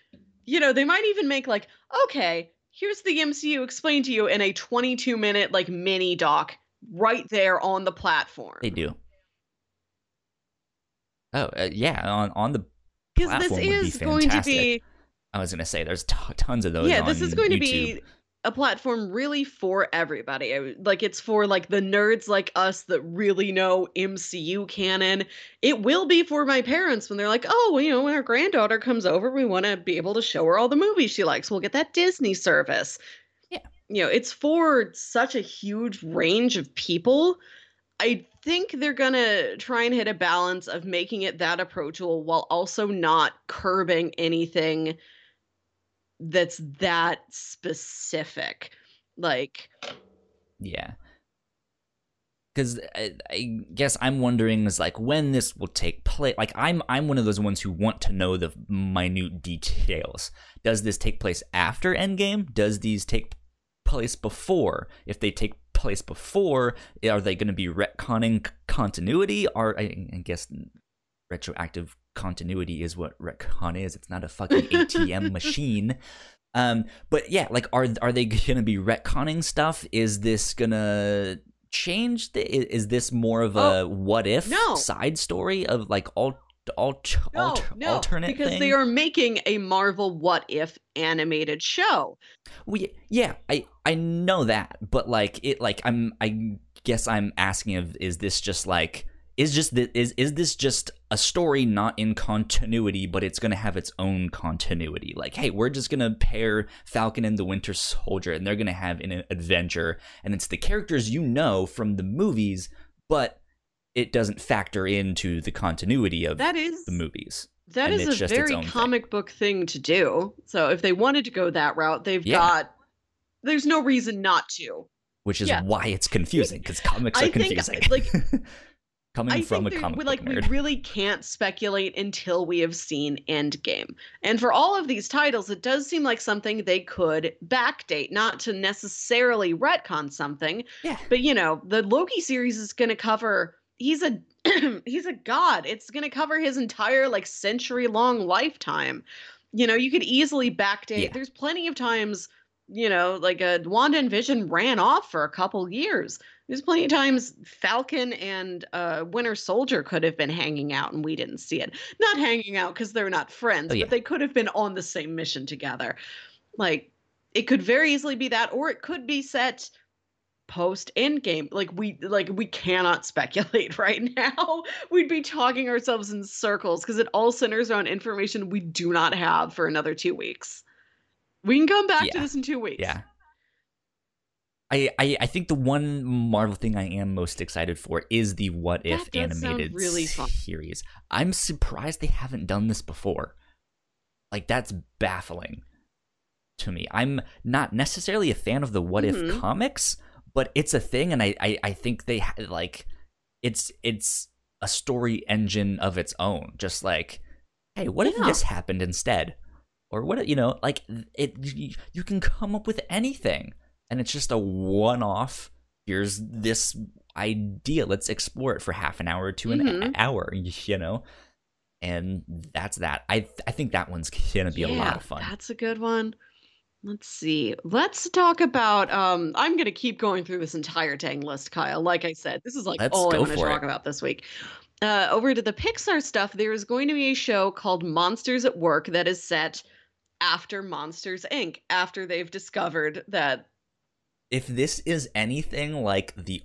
[SPEAKER 2] You know, they might even make like, okay, here's the MCU explained to you in a 22 minute like mini doc right there on the platform.
[SPEAKER 1] they do oh uh, yeah on on the
[SPEAKER 2] Because this
[SPEAKER 1] platform would be
[SPEAKER 2] is going to be
[SPEAKER 1] i was gonna say there's t- tons of those
[SPEAKER 2] yeah, this is going to be a platform really for everybody. I- Like it's for like the nerds like us that really know MCU canon. It will be for my parents when they're like, "Oh, well, you know, when our granddaughter comes over, we want to be able to show her all the movies she likes. We'll get that Disney service."
[SPEAKER 1] Yeah.
[SPEAKER 2] You know, it's for such a huge range of people. I think they're going to try and hit a balance of making it that approachable while also not curbing anything that's that specific. Like,
[SPEAKER 1] Yeah. Because I, I guess I'm wondering is like when this will take place. Like I'm I'm one of those ones who want to know the minute details. Does this take place after Endgame? Does these take place before? If they take place before, are they going to be retconning continuity? Or I, I guess retroactive continuity is what retcon is. It's not a fucking <laughs> ATM machine. Um, but yeah, like, are are they gonna be retconning stuff? Is this gonna change? The, is this more of a
[SPEAKER 2] Oh,
[SPEAKER 1] what if
[SPEAKER 2] no.
[SPEAKER 1] side story of like alt alt,
[SPEAKER 2] no,
[SPEAKER 1] alter,
[SPEAKER 2] no,
[SPEAKER 1] alternate
[SPEAKER 2] because
[SPEAKER 1] thing?
[SPEAKER 2] they are making a Marvel What If animated show.
[SPEAKER 1] We yeah, I I know that, but like it like I'm I guess I'm asking of is this just like is just th- is is this just a story not in continuity, but it's gonna have its own continuity? Like, hey, we're just gonna pair Falcon and the Winter Soldier, and they're gonna have an adventure, and it's the characters you know from the movies, but it doesn't factor into the continuity of
[SPEAKER 2] That is
[SPEAKER 1] the movies.
[SPEAKER 2] that
[SPEAKER 1] and
[SPEAKER 2] is a very
[SPEAKER 1] own thing.
[SPEAKER 2] comic book thing to do. So if they wanted to go that route, they've
[SPEAKER 1] Yeah.
[SPEAKER 2] got there's no reason not to.
[SPEAKER 1] which is
[SPEAKER 2] Yeah.
[SPEAKER 1] why it's confusing because comics
[SPEAKER 2] I
[SPEAKER 1] are
[SPEAKER 2] think,
[SPEAKER 1] confusing.
[SPEAKER 2] like, <laughs>
[SPEAKER 1] coming
[SPEAKER 2] I
[SPEAKER 1] from a comic
[SPEAKER 2] we,
[SPEAKER 1] book
[SPEAKER 2] like we really can't speculate until we have seen Endgame. And for all of these titles, it does seem like something they could backdate, not to necessarily retcon something,
[SPEAKER 1] yeah,
[SPEAKER 2] but you know, the Loki series is going to cover he's a <clears throat> he's a god. It's going to cover his entire like century long lifetime. You know, you could easily backdate.
[SPEAKER 1] Yeah.
[SPEAKER 2] There's plenty of times, you know, like a Wanda and Vision ran off for a couple years. There's plenty of times Falcon and uh, Winter Soldier could have been hanging out and we didn't see it. Not hanging out because they're not friends,
[SPEAKER 1] Oh, yeah.
[SPEAKER 2] but they could have been on the same mission together. Like it could very easily be that, or it could be set post endgame. Like we like we cannot <laughs> speculate right now. We'd be talking ourselves in circles because it all centers around information we do not have for another two weeks. We can come back to this in two weeks.
[SPEAKER 1] yeah. I, I, I think the one Marvel thing I am most excited for is the What If animated
[SPEAKER 2] really
[SPEAKER 1] series. I'm surprised they haven't done this before. like that's baffling to me. I'm not necessarily a fan of the what if
[SPEAKER 2] Mhm.
[SPEAKER 1] comics, but it's a thing, and I I, I think they like it's it's a story engine of its own. Just like, hey, what if this happened instead, or what you know, like it you, can come up with anything, and it's just a one off. Here's this idea. Let's explore it for half an hour to an
[SPEAKER 2] Mhm.
[SPEAKER 1] hour. <laughs> You know. And that's that. I I think that one's gonna be a lot of fun.
[SPEAKER 2] That's a good one. Let's see. Let's talk about. Um, I'm gonna keep going through this entire dang list, Kyle. Like I said, this is like
[SPEAKER 1] Let's
[SPEAKER 2] all I want to talk
[SPEAKER 1] it.
[SPEAKER 2] about this week. Uh, over to the Pixar stuff, there is going to be a show called Monsters at Work that is set after Monsters Inc. After they've discovered that
[SPEAKER 1] if this is anything like the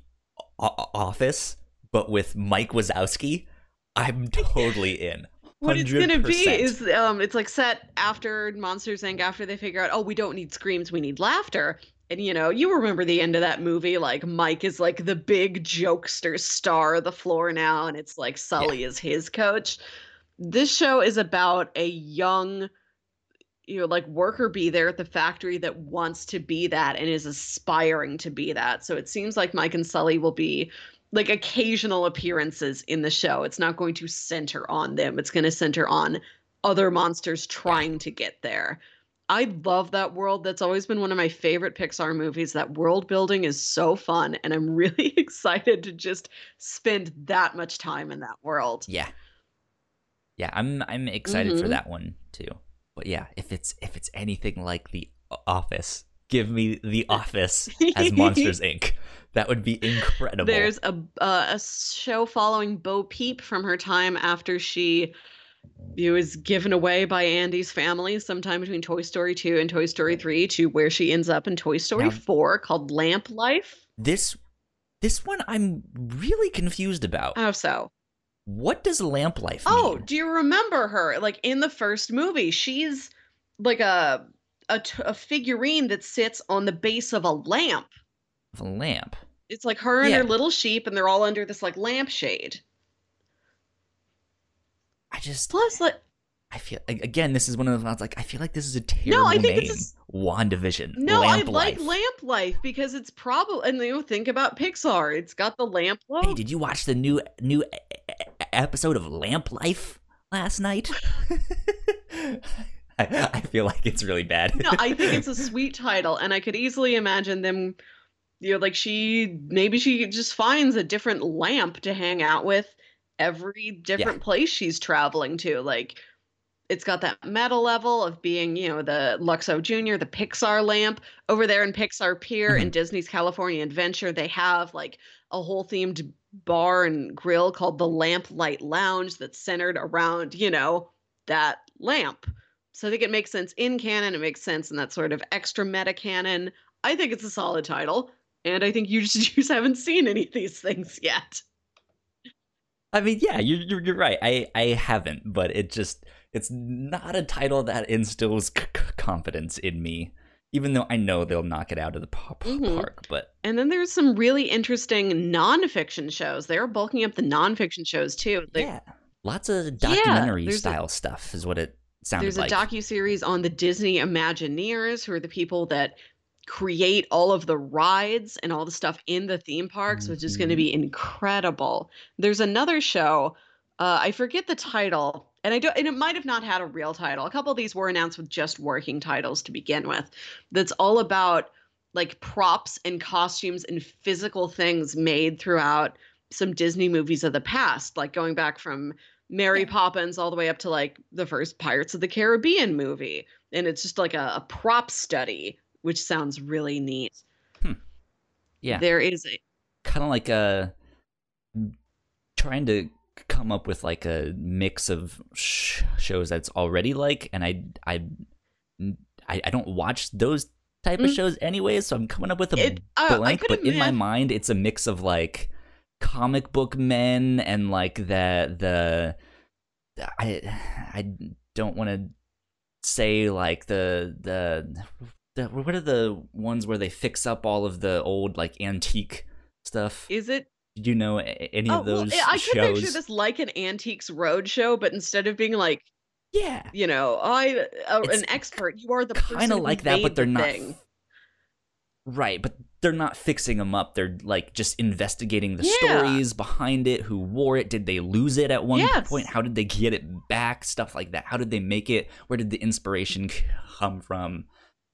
[SPEAKER 1] O- Office, but with Mike Wazowski, I'm totally <laughs> in.
[SPEAKER 2] What it's gonna be is um it's like set after Monsters Inc. after they figure out oh we don't need screams we need laughter and you know you remember the end of that movie like Mike is like the big jokester star of the floor now and it's like Sully is his coach. This show is about a young you know like worker bee there at the factory that wants to be that and is aspiring to be that. So it seems like Mike and Sully will be like occasional appearances in the show. It's not going to center on them. It's going to center on other monsters trying to get there. I love that world. That's always been one of my favorite Pixar movies. That world building is so fun, and I'm <laughs> really excited to just spend that much time in that world.
[SPEAKER 1] yeah, yeah. I'm I'm excited for
[SPEAKER 2] Mhm.
[SPEAKER 1] that one too. But yeah, if it's if it's anything like the Office, give me the Office as <laughs> Monsters Inc. That would be incredible.
[SPEAKER 2] There's a uh, a show following Bo Peep from her time after she was given away by Andy's family sometime between Toy Story 2 and Toy Story 3 to where she ends up in Toy Story
[SPEAKER 1] Now-
[SPEAKER 2] 4 called Lamp Life.
[SPEAKER 1] this this one I'm really confused about.
[SPEAKER 2] How so?
[SPEAKER 1] what does Lamp Life
[SPEAKER 2] Oh,
[SPEAKER 1] mean?
[SPEAKER 2] do you remember her? Like in the first movie, she's like a a, t- a figurine that sits on the base of a lamp.
[SPEAKER 1] Of a lamp.
[SPEAKER 2] It's like her and
[SPEAKER 1] Yeah.
[SPEAKER 2] her little sheep, and they're all under this like lampshade.
[SPEAKER 1] I just
[SPEAKER 2] Plus, like
[SPEAKER 1] I feel like, again, this is one of the ones like I feel like this is a terrible
[SPEAKER 2] No, I think
[SPEAKER 1] name.
[SPEAKER 2] it's a s-
[SPEAKER 1] WandaVision.
[SPEAKER 2] No,
[SPEAKER 1] Lamp
[SPEAKER 2] I like
[SPEAKER 1] Life.
[SPEAKER 2] Lamp Life because it's probably and you know think about Pixar. It's got the lamp
[SPEAKER 1] Hey, did you watch the new new episode of Lamp Life last night? <sighs> <laughs> I, <laughs> I feel like it's really bad.
[SPEAKER 2] no, I think it's a <laughs> sweet title, and I could easily imagine them. You know, like she maybe she just finds a different lamp to hang out with every different place she's traveling to. Like it's got that meta level of being, you know, the Luxo Junior, the Pixar lamp over there in Pixar Pier
[SPEAKER 1] Mm-hmm.
[SPEAKER 2] and Disney's California Adventure. They have like a whole themed bar and grill called the Lamp Light Lounge that's centered around, you know, that lamp. So I think it makes sense in canon. It makes sense in that sort of extra meta canon. I think it's a solid title. And I think you just, <laughs> you just haven't seen any of these things yet.
[SPEAKER 1] I mean, yeah, you're, you're you're right. I I haven't, but it just it's not a title that instills c- c- confidence in me. Even though I know they'll knock it out of the
[SPEAKER 2] Mhm.
[SPEAKER 1] park, but
[SPEAKER 2] And then there's some really interesting nonfiction shows. They're bulking up the nonfiction shows too. They-
[SPEAKER 1] yeah, lots of documentary
[SPEAKER 2] a-
[SPEAKER 1] style stuff is what it
[SPEAKER 2] There's a
[SPEAKER 1] like.
[SPEAKER 2] docu series on the Disney Imagineers, who are the people that create all of the rides and all the stuff in the theme parks, which is going to
[SPEAKER 1] Mhm.
[SPEAKER 2] be incredible. There's another show. Uh, I forget the title, and I don't. And it might have not had a real title. A couple of these were announced with just working titles to begin with. That's all about like props and costumes and physical things made throughout some Disney movies of the past, like going back from Mary
[SPEAKER 1] Yeah.
[SPEAKER 2] Poppins all the way up to like the first Pirates of the Caribbean movie. And it's just like a, a prop study, which sounds really neat.
[SPEAKER 1] yeah,
[SPEAKER 2] There is a
[SPEAKER 1] kind of like a trying to come up with like a mix of sh- shows that's already like, and I I I, I don't watch those type of
[SPEAKER 2] Mm.
[SPEAKER 1] shows anyways, so I'm coming up with a
[SPEAKER 2] It- uh,
[SPEAKER 1] blank. But in my mind, it's a mix of like comic book men and like the the I I don't want to say like the the the what are the ones where they fix up all of the old like antique stuff?
[SPEAKER 2] is it
[SPEAKER 1] Did you know any
[SPEAKER 2] oh
[SPEAKER 1] of those
[SPEAKER 2] well I could
[SPEAKER 1] shows?
[SPEAKER 2] picture this like an antiques roadshow, but instead of being like
[SPEAKER 1] Yeah.
[SPEAKER 2] You know, I uh, an expert. You are the person
[SPEAKER 1] Kind of like that, but they're
[SPEAKER 2] the
[SPEAKER 1] not.
[SPEAKER 2] thing.
[SPEAKER 1] Right, but they're not fixing them up. They're like just investigating the
[SPEAKER 2] Yeah.
[SPEAKER 1] stories behind it. Who wore it? Did they lose it at one
[SPEAKER 2] Yes.
[SPEAKER 1] point? How did they get it back? Stuff like that. How did they make it? Where did the inspiration <laughs> come from?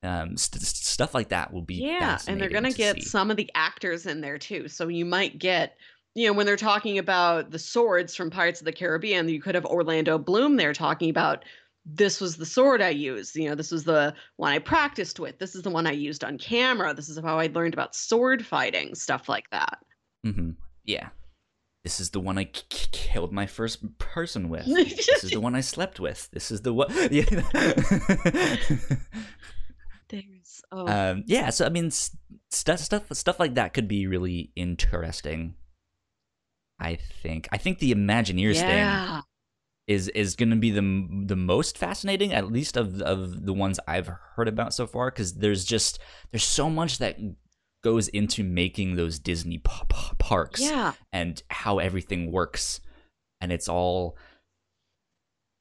[SPEAKER 1] Um, st- st- stuff like that will be
[SPEAKER 2] Yeah, and they're gonna
[SPEAKER 1] to
[SPEAKER 2] get
[SPEAKER 1] see.
[SPEAKER 2] some of the actors in there too. So you might get, you know, when they're talking about the swords from Pirates of the Caribbean, you could have Orlando Bloom there talking about this was the sword I used. You know, this was the one I practiced with. This is the one I used on camera. This is how I learned about sword fighting, stuff like that.
[SPEAKER 1] hmm Yeah. This is the one I k- k- killed my first person with. <laughs> this is the one I slept with. This is the one. <laughs> Yeah.
[SPEAKER 2] There's oh
[SPEAKER 1] um, yeah. So I mean, s- stuff, stuff, stuff like that could be really interesting. I think. I think the Imagineers thing
[SPEAKER 2] yeah.
[SPEAKER 1] Is is going to be the the most fascinating, at least of of the ones I've heard about so far, because there's just there's so much that goes into making those Disney p- p- parks
[SPEAKER 2] Yeah.
[SPEAKER 1] and how everything works, and it's all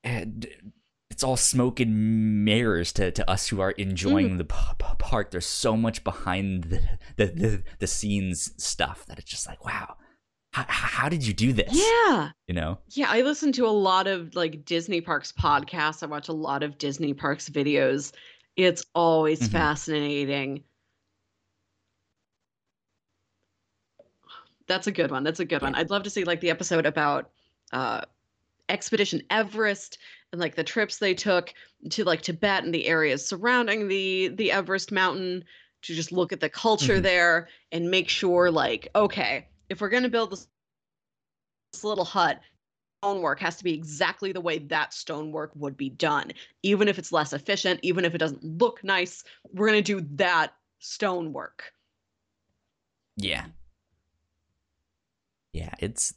[SPEAKER 1] it's all smoke and mirrors to, to us who are enjoying mm. the p- p- park. There's so much behind the the, the the scenes stuff that it's just like wow. How, how did you do this?
[SPEAKER 2] Yeah.
[SPEAKER 1] You know?
[SPEAKER 2] Yeah, I listen to a lot of like Disney Parks podcasts. I watch a lot of Disney Parks videos. It's always
[SPEAKER 1] Mhm.
[SPEAKER 2] fascinating. That's a good one. That's a good one. I'd love to see like the episode about uh Expedition Everest and like the trips they took to like Tibet and the areas surrounding the the Everest mountain to just look at the culture
[SPEAKER 1] Mhm.
[SPEAKER 2] there and make sure like okay, if we're going to build this this little hut, stonework has to be exactly the way that stonework would be done. Even if it's less efficient, even if it doesn't look nice, we're going to do that stonework.
[SPEAKER 1] Yeah. Yeah, it's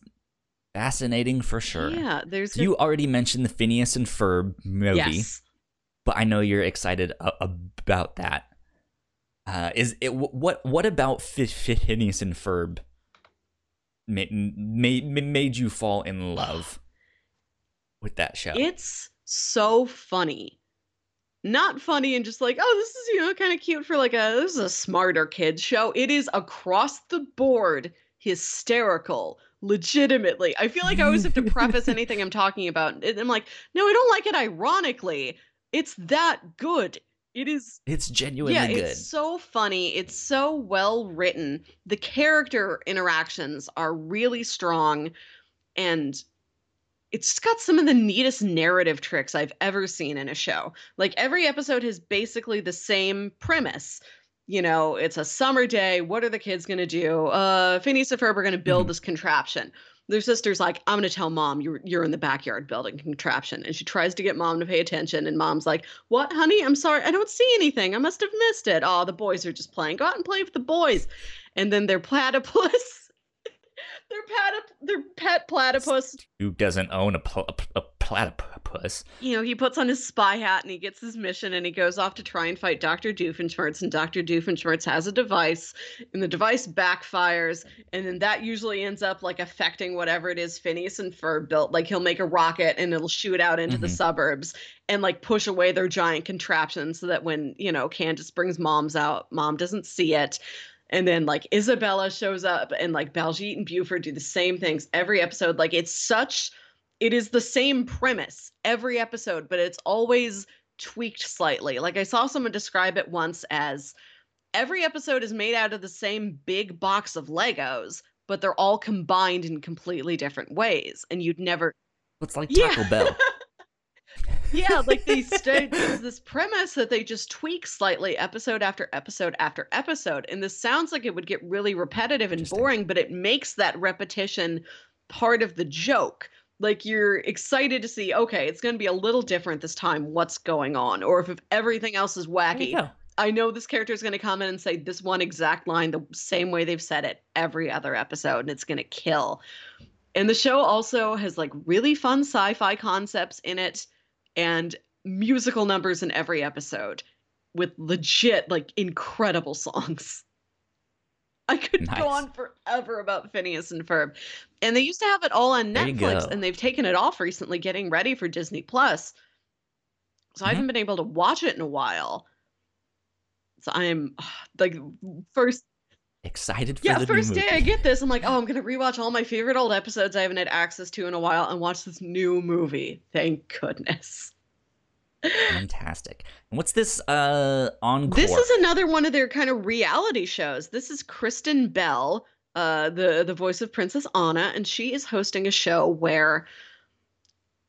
[SPEAKER 1] fascinating for sure.
[SPEAKER 2] Yeah, there's
[SPEAKER 1] So you already mentioned the Phineas and Ferb movie,
[SPEAKER 2] yes.
[SPEAKER 1] but I know you're excited a- about that. Uh, is it wh- what? What about Phi- Phineas and Ferb made, made made you fall in love with that show?
[SPEAKER 2] It's so funny. Not funny and just like, oh, this is, you know, kind of cute for like a this is a smarter kids show. It is across the board hysterical. Legitimately. I feel like I always have to preface anything I'm talking about. I'm like, no, I don't like it ironically. It's that good. It is
[SPEAKER 1] it's genuinely
[SPEAKER 2] yeah,
[SPEAKER 1] good.
[SPEAKER 2] it's so funny. It's so well written. The character interactions are really strong and it's got some of the neatest narrative tricks I've ever seen in a show. Like every episode has basically the same premise. You know, it's a summer day. What are the kids going to do? Uh, Phineas and Ferb are going to build
[SPEAKER 1] Mhm.
[SPEAKER 2] this contraption. Their sister's like, I'm to tell mom you're you're in the backyard building contraption, and she tries to get mom to pay attention, and mom's like, "What, honey? I'm sorry, I don't see anything. I must have missed it. Oh, the boys are just playing. Go out and play with the boys." And then their <laughs> platypus, their platyp- their pet platypus
[SPEAKER 1] Who doesn't own a, pl- a, platypus?
[SPEAKER 2] you know, he puts on his spy hat and he gets his mission and he goes off to try and fight Dr. Doofenshmirtz. And Dr. Doofenshmirtz has a device, and the device backfires, and then that usually ends up like affecting whatever it is Phineas and Ferb built. Like he'll make a rocket and it'll shoot out into the
[SPEAKER 1] Mhm.
[SPEAKER 2] suburbs and like push away their giant contraption so that when, you know, Candace brings moms out, mom doesn't see it. And then like Isabella shows up and like Baljeet and Buford do the same things every episode. Like it's such it is the same premise every episode, but it's always tweaked slightly. Like I saw someone describe it once as every episode is made out of the same big box of Legos, but they're all combined in completely different ways. And you'd never
[SPEAKER 1] It's like
[SPEAKER 2] Yeah.
[SPEAKER 1] Taco Bell. <laughs>
[SPEAKER 2] yeah, like they <laughs> stay there's this premise that they just tweak slightly episode after episode after episode. And this sounds like it would get really repetitive and boring, but it makes that repetition part of the joke. Like you're excited to see, okay, it's going to be a little different this time. What's going on? Or if, if everything else is wacky. I know this character is going to come in and say this one exact line the same way they've said it every other episode, and it's going to kill. And the show also has like really fun sci fi concepts in it and musical numbers in every episode with legit, like incredible songs. <laughs> I could
[SPEAKER 1] Nice.
[SPEAKER 2] go on forever about Phineas and Ferb. And they used to have it all on
[SPEAKER 1] There
[SPEAKER 2] Netflix, and they've taken it off recently, getting ready for Disney Plus. So I haven't mm-hmm. been able to watch it in a while. So I'm <sighs> like first
[SPEAKER 1] Excited for
[SPEAKER 2] yeah,
[SPEAKER 1] the
[SPEAKER 2] first day. I get this, I'm like, <laughs> oh, I'm gonna rewatch all my favorite old episodes I haven't had access to in a while and watch this new movie. Thank goodness.
[SPEAKER 1] Fantastic. And what's this uh encore?
[SPEAKER 2] This is another one of their kind of reality shows. This is Kristen Bell, uh, the the voice of Princess Anna, and she is hosting a show where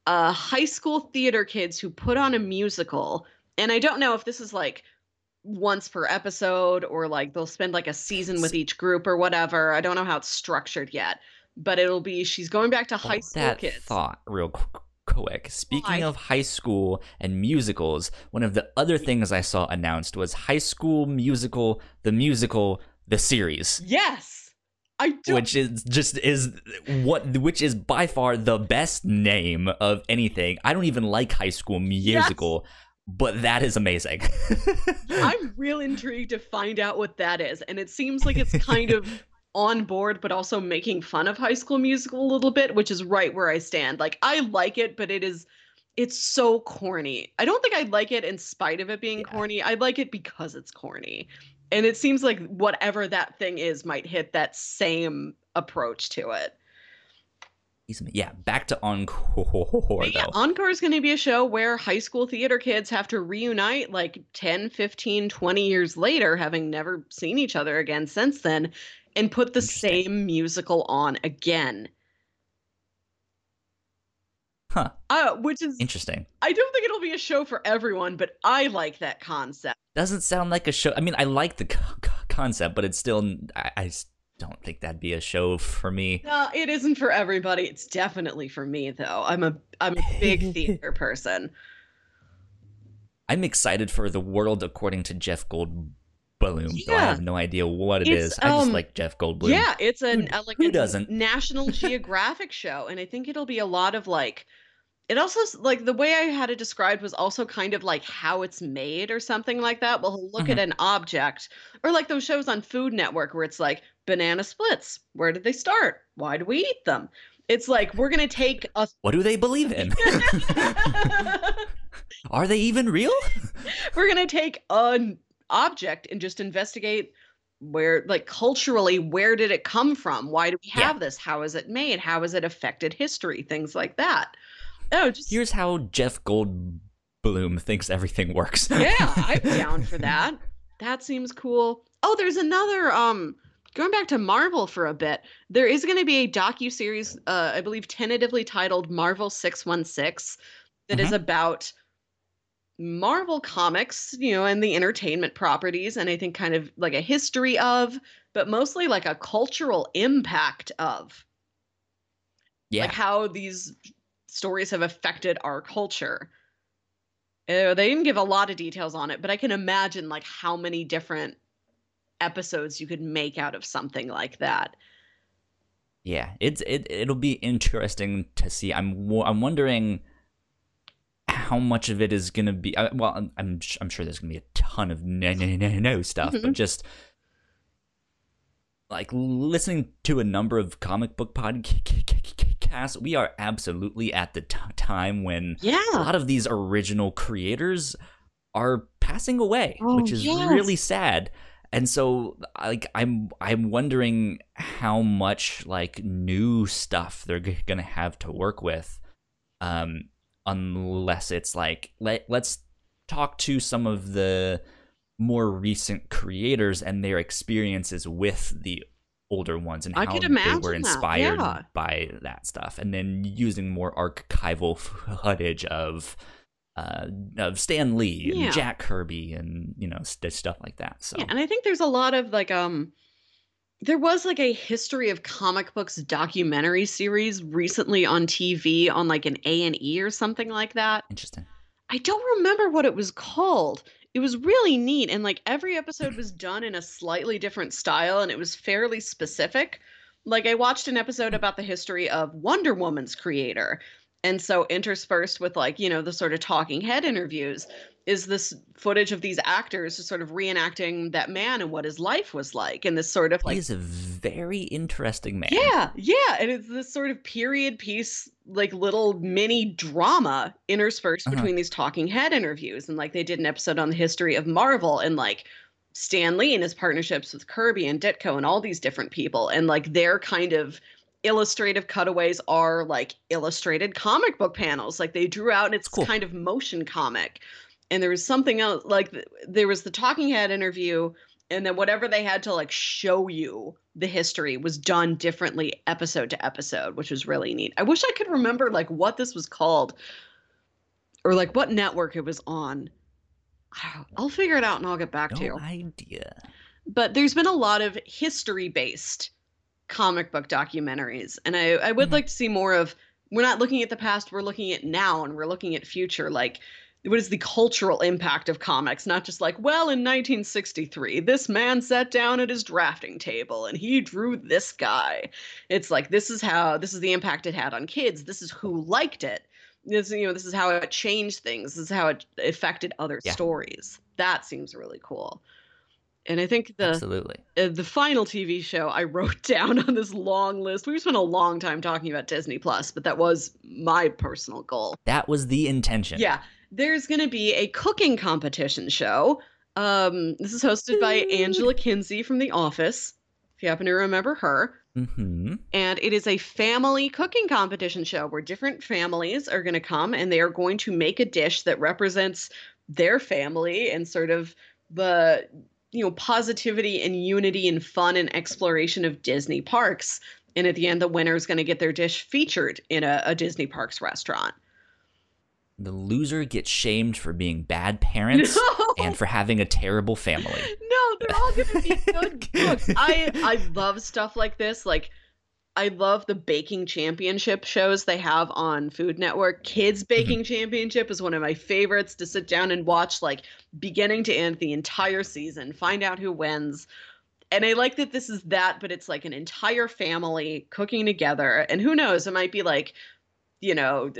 [SPEAKER 2] uh, high school theater kids who put on a musical, and I don't know if this is like once per episode or like they'll spend like a season with each group or whatever. I don't know how it's structured yet, but it'll be she's going back to oh,
[SPEAKER 1] high
[SPEAKER 2] school
[SPEAKER 1] that
[SPEAKER 2] kids.
[SPEAKER 1] thought real qu- quick. Speaking
[SPEAKER 2] Why?
[SPEAKER 1] of high school and musicals, one of the other things I saw announced was High School Musical, the musical, the series.
[SPEAKER 2] Yes, I do.
[SPEAKER 1] which is just is what which is by far the best name of anything. I don't even like High School Musical, but that is amazing. <laughs>
[SPEAKER 2] I'm real intrigued to find out what that is. And it seems like it's kind of <laughs> on board, but also making fun of High School Musical a little bit, which is right where I stand. Like, I like it, but it is. It's so corny. I don't think I like it in spite of it being
[SPEAKER 1] Yeah.
[SPEAKER 2] corny. I like it because it's corny. And it seems like whatever that thing is might hit that same approach to it.
[SPEAKER 1] Yeah, back to Encore
[SPEAKER 2] But yeah,
[SPEAKER 1] though.
[SPEAKER 2] Encore is going to be a show where high school theater kids have to reunite like 10, 15, 20 years later, having never seen each other again since then, and put the same musical on again.
[SPEAKER 1] Huh.
[SPEAKER 2] Uh, which is,
[SPEAKER 1] Interesting.
[SPEAKER 2] I don't think it'll be a show for everyone, but I like that concept.
[SPEAKER 1] Doesn't sound like a show. I mean, I like the co- co- concept, but it's still. I, I don't think that'd be a show for me.
[SPEAKER 2] No, it isn't for everybody. It's definitely for me, though. I'm a I'm a big <laughs> theater person.
[SPEAKER 1] I'm excited for the world according to Jeff Goldblum. Though I have no idea what it
[SPEAKER 2] It's,
[SPEAKER 1] is. I just
[SPEAKER 2] um,
[SPEAKER 1] like Jeff Goldblum.
[SPEAKER 2] Yeah, it's an
[SPEAKER 1] Who-
[SPEAKER 2] like
[SPEAKER 1] who doesn't?
[SPEAKER 2] National <laughs> Geographic show, and I think it'll be a lot of like. It also like the way I had it described was also kind of like how it's made or something like that. Well, he'll look at
[SPEAKER 1] Mm-hmm.
[SPEAKER 2] an object, or like those shows on Food Network where it's like banana splits. Where did they start? Why do we eat them? It's like we're gonna take a.
[SPEAKER 1] What do they believe in? <laughs> <laughs> Are they even real? <laughs>
[SPEAKER 2] we're gonna take an object and just investigate where like culturally where did it come from why do we
[SPEAKER 1] Yeah.
[SPEAKER 2] have this how is it made how has it affected history things like that oh just
[SPEAKER 1] Here's how Jeff Goldblum thinks everything works.
[SPEAKER 2] yeah i'm <laughs> down for that that seems cool oh there's another um going back to marvel for a bit there is going to be a docu-series uh i believe tentatively titled marvel 616 that is
[SPEAKER 1] Mhm.
[SPEAKER 2] about marvel comics you know and the entertainment properties and i think kind of like a history of but mostly like a cultural impact of
[SPEAKER 1] yeah.
[SPEAKER 2] like how these stories have affected our culture. Uh, they didn't give a lot of details on it, but I can imagine like how many different episodes you could make out of something like that.
[SPEAKER 1] Yeah, it's it it'll be interesting to see. I'm I'm wondering how much of it is gonna be. Uh, well, I'm I'm, I'm sure there's gonna be a ton of no no no no stuff, but
[SPEAKER 2] Mhm.
[SPEAKER 1] just like listening to a number of comic book podcasts, we are absolutely at the t- time when a lot of these original creators are passing away,
[SPEAKER 2] Oh,
[SPEAKER 1] which is
[SPEAKER 2] yes.
[SPEAKER 1] really sad. And so like I'm I'm wondering how much like new stuff they're g- going to have to work with um unless it's like let let's talk to some of the more recent creators and their experiences with the older ones and
[SPEAKER 2] I
[SPEAKER 1] how
[SPEAKER 2] could
[SPEAKER 1] they were
[SPEAKER 2] that,
[SPEAKER 1] inspired
[SPEAKER 2] yeah.
[SPEAKER 1] by that stuff and then using more archival <laughs> footage of uh, of Stan Lee and
[SPEAKER 2] Yeah.
[SPEAKER 1] Jack Kirby and you know st- stuff like that. So
[SPEAKER 2] Yeah, and I think there's a lot of like um there was like a history of comic books documentary series recently on TV on like an A&E or something like that.
[SPEAKER 1] interesting.
[SPEAKER 2] I don't remember what it was called. It was really neat and like every episode was done in a slightly different style and it was fairly specific. Like I watched an episode about the history of Wonder Woman's creator And so interspersed with like, you know, the sort of talking head interviews is this footage of these actors sort of reenacting that man and what his life was like and this sort of like
[SPEAKER 1] He's a very interesting man.
[SPEAKER 2] yeah yeah and it's this sort of period piece like little mini drama interspersed
[SPEAKER 1] Uh-huh.
[SPEAKER 2] between these talking head interviews and like they did an episode on the history of marvel and like stan lee and his partnerships with kirby and ditko and all these different people and like their kind of illustrative cutaways are like illustrated comic book panels. Like they drew out and it's
[SPEAKER 1] Cool.
[SPEAKER 2] kind of motion comic. And there was something else like there was the talking head interview and then whatever they had to like show you the history was done differently episode to episode which was really neat. I wish i could remember like what this was called or like what network it was on. I'll figure it out and i'll get back to you.
[SPEAKER 1] No idea.
[SPEAKER 2] but there's been a lot of history based comic book documentaries. And i, I would
[SPEAKER 1] Mhm.
[SPEAKER 2] like to see more of we're not looking at the past we're looking at now and we're looking at future like what is the cultural impact of comics? Not just like well in 1963 this man sat down at his drafting table and he drew this guy. It's like this is how this is the impact it had on kids. This is who liked it. This you know this is how it changed things. This is how it affected other
[SPEAKER 1] Yeah.
[SPEAKER 2] stories. That seems really cool and i think the
[SPEAKER 1] Absolutely.
[SPEAKER 2] uh, the final TV show I wrote <laughs> down on this long list. We spent a long time talking about Disney Plus, but that was my personal goal.
[SPEAKER 1] That was the intention.
[SPEAKER 2] Yeah, there's going to be a cooking competition show. Um, this is hosted by Angela Kinsey from The Office, if you happen to remember her.
[SPEAKER 1] hmm
[SPEAKER 2] And it is a family cooking competition show where different families are going to come and they are going to make a dish that represents their family and sort of the you know positivity and unity and fun and exploration of Disney parks. And at the end, the winner is going to get their dish featured in a, a Disney parks restaurant.
[SPEAKER 1] The loser gets shamed for being bad parents <laughs>
[SPEAKER 2] No!
[SPEAKER 1] and for having a terrible family.
[SPEAKER 2] No, they're all gonna be <laughs> good cooks. I I love stuff like this. Like I love the baking championship shows they have on Food Network. Kids mm-hmm. Baking Championship is one of my favorites to sit down and watch, like beginning to end the entire season, find out who wins. And I like that this is that, but it's like an entire family cooking together. And who knows, it might be like, you know,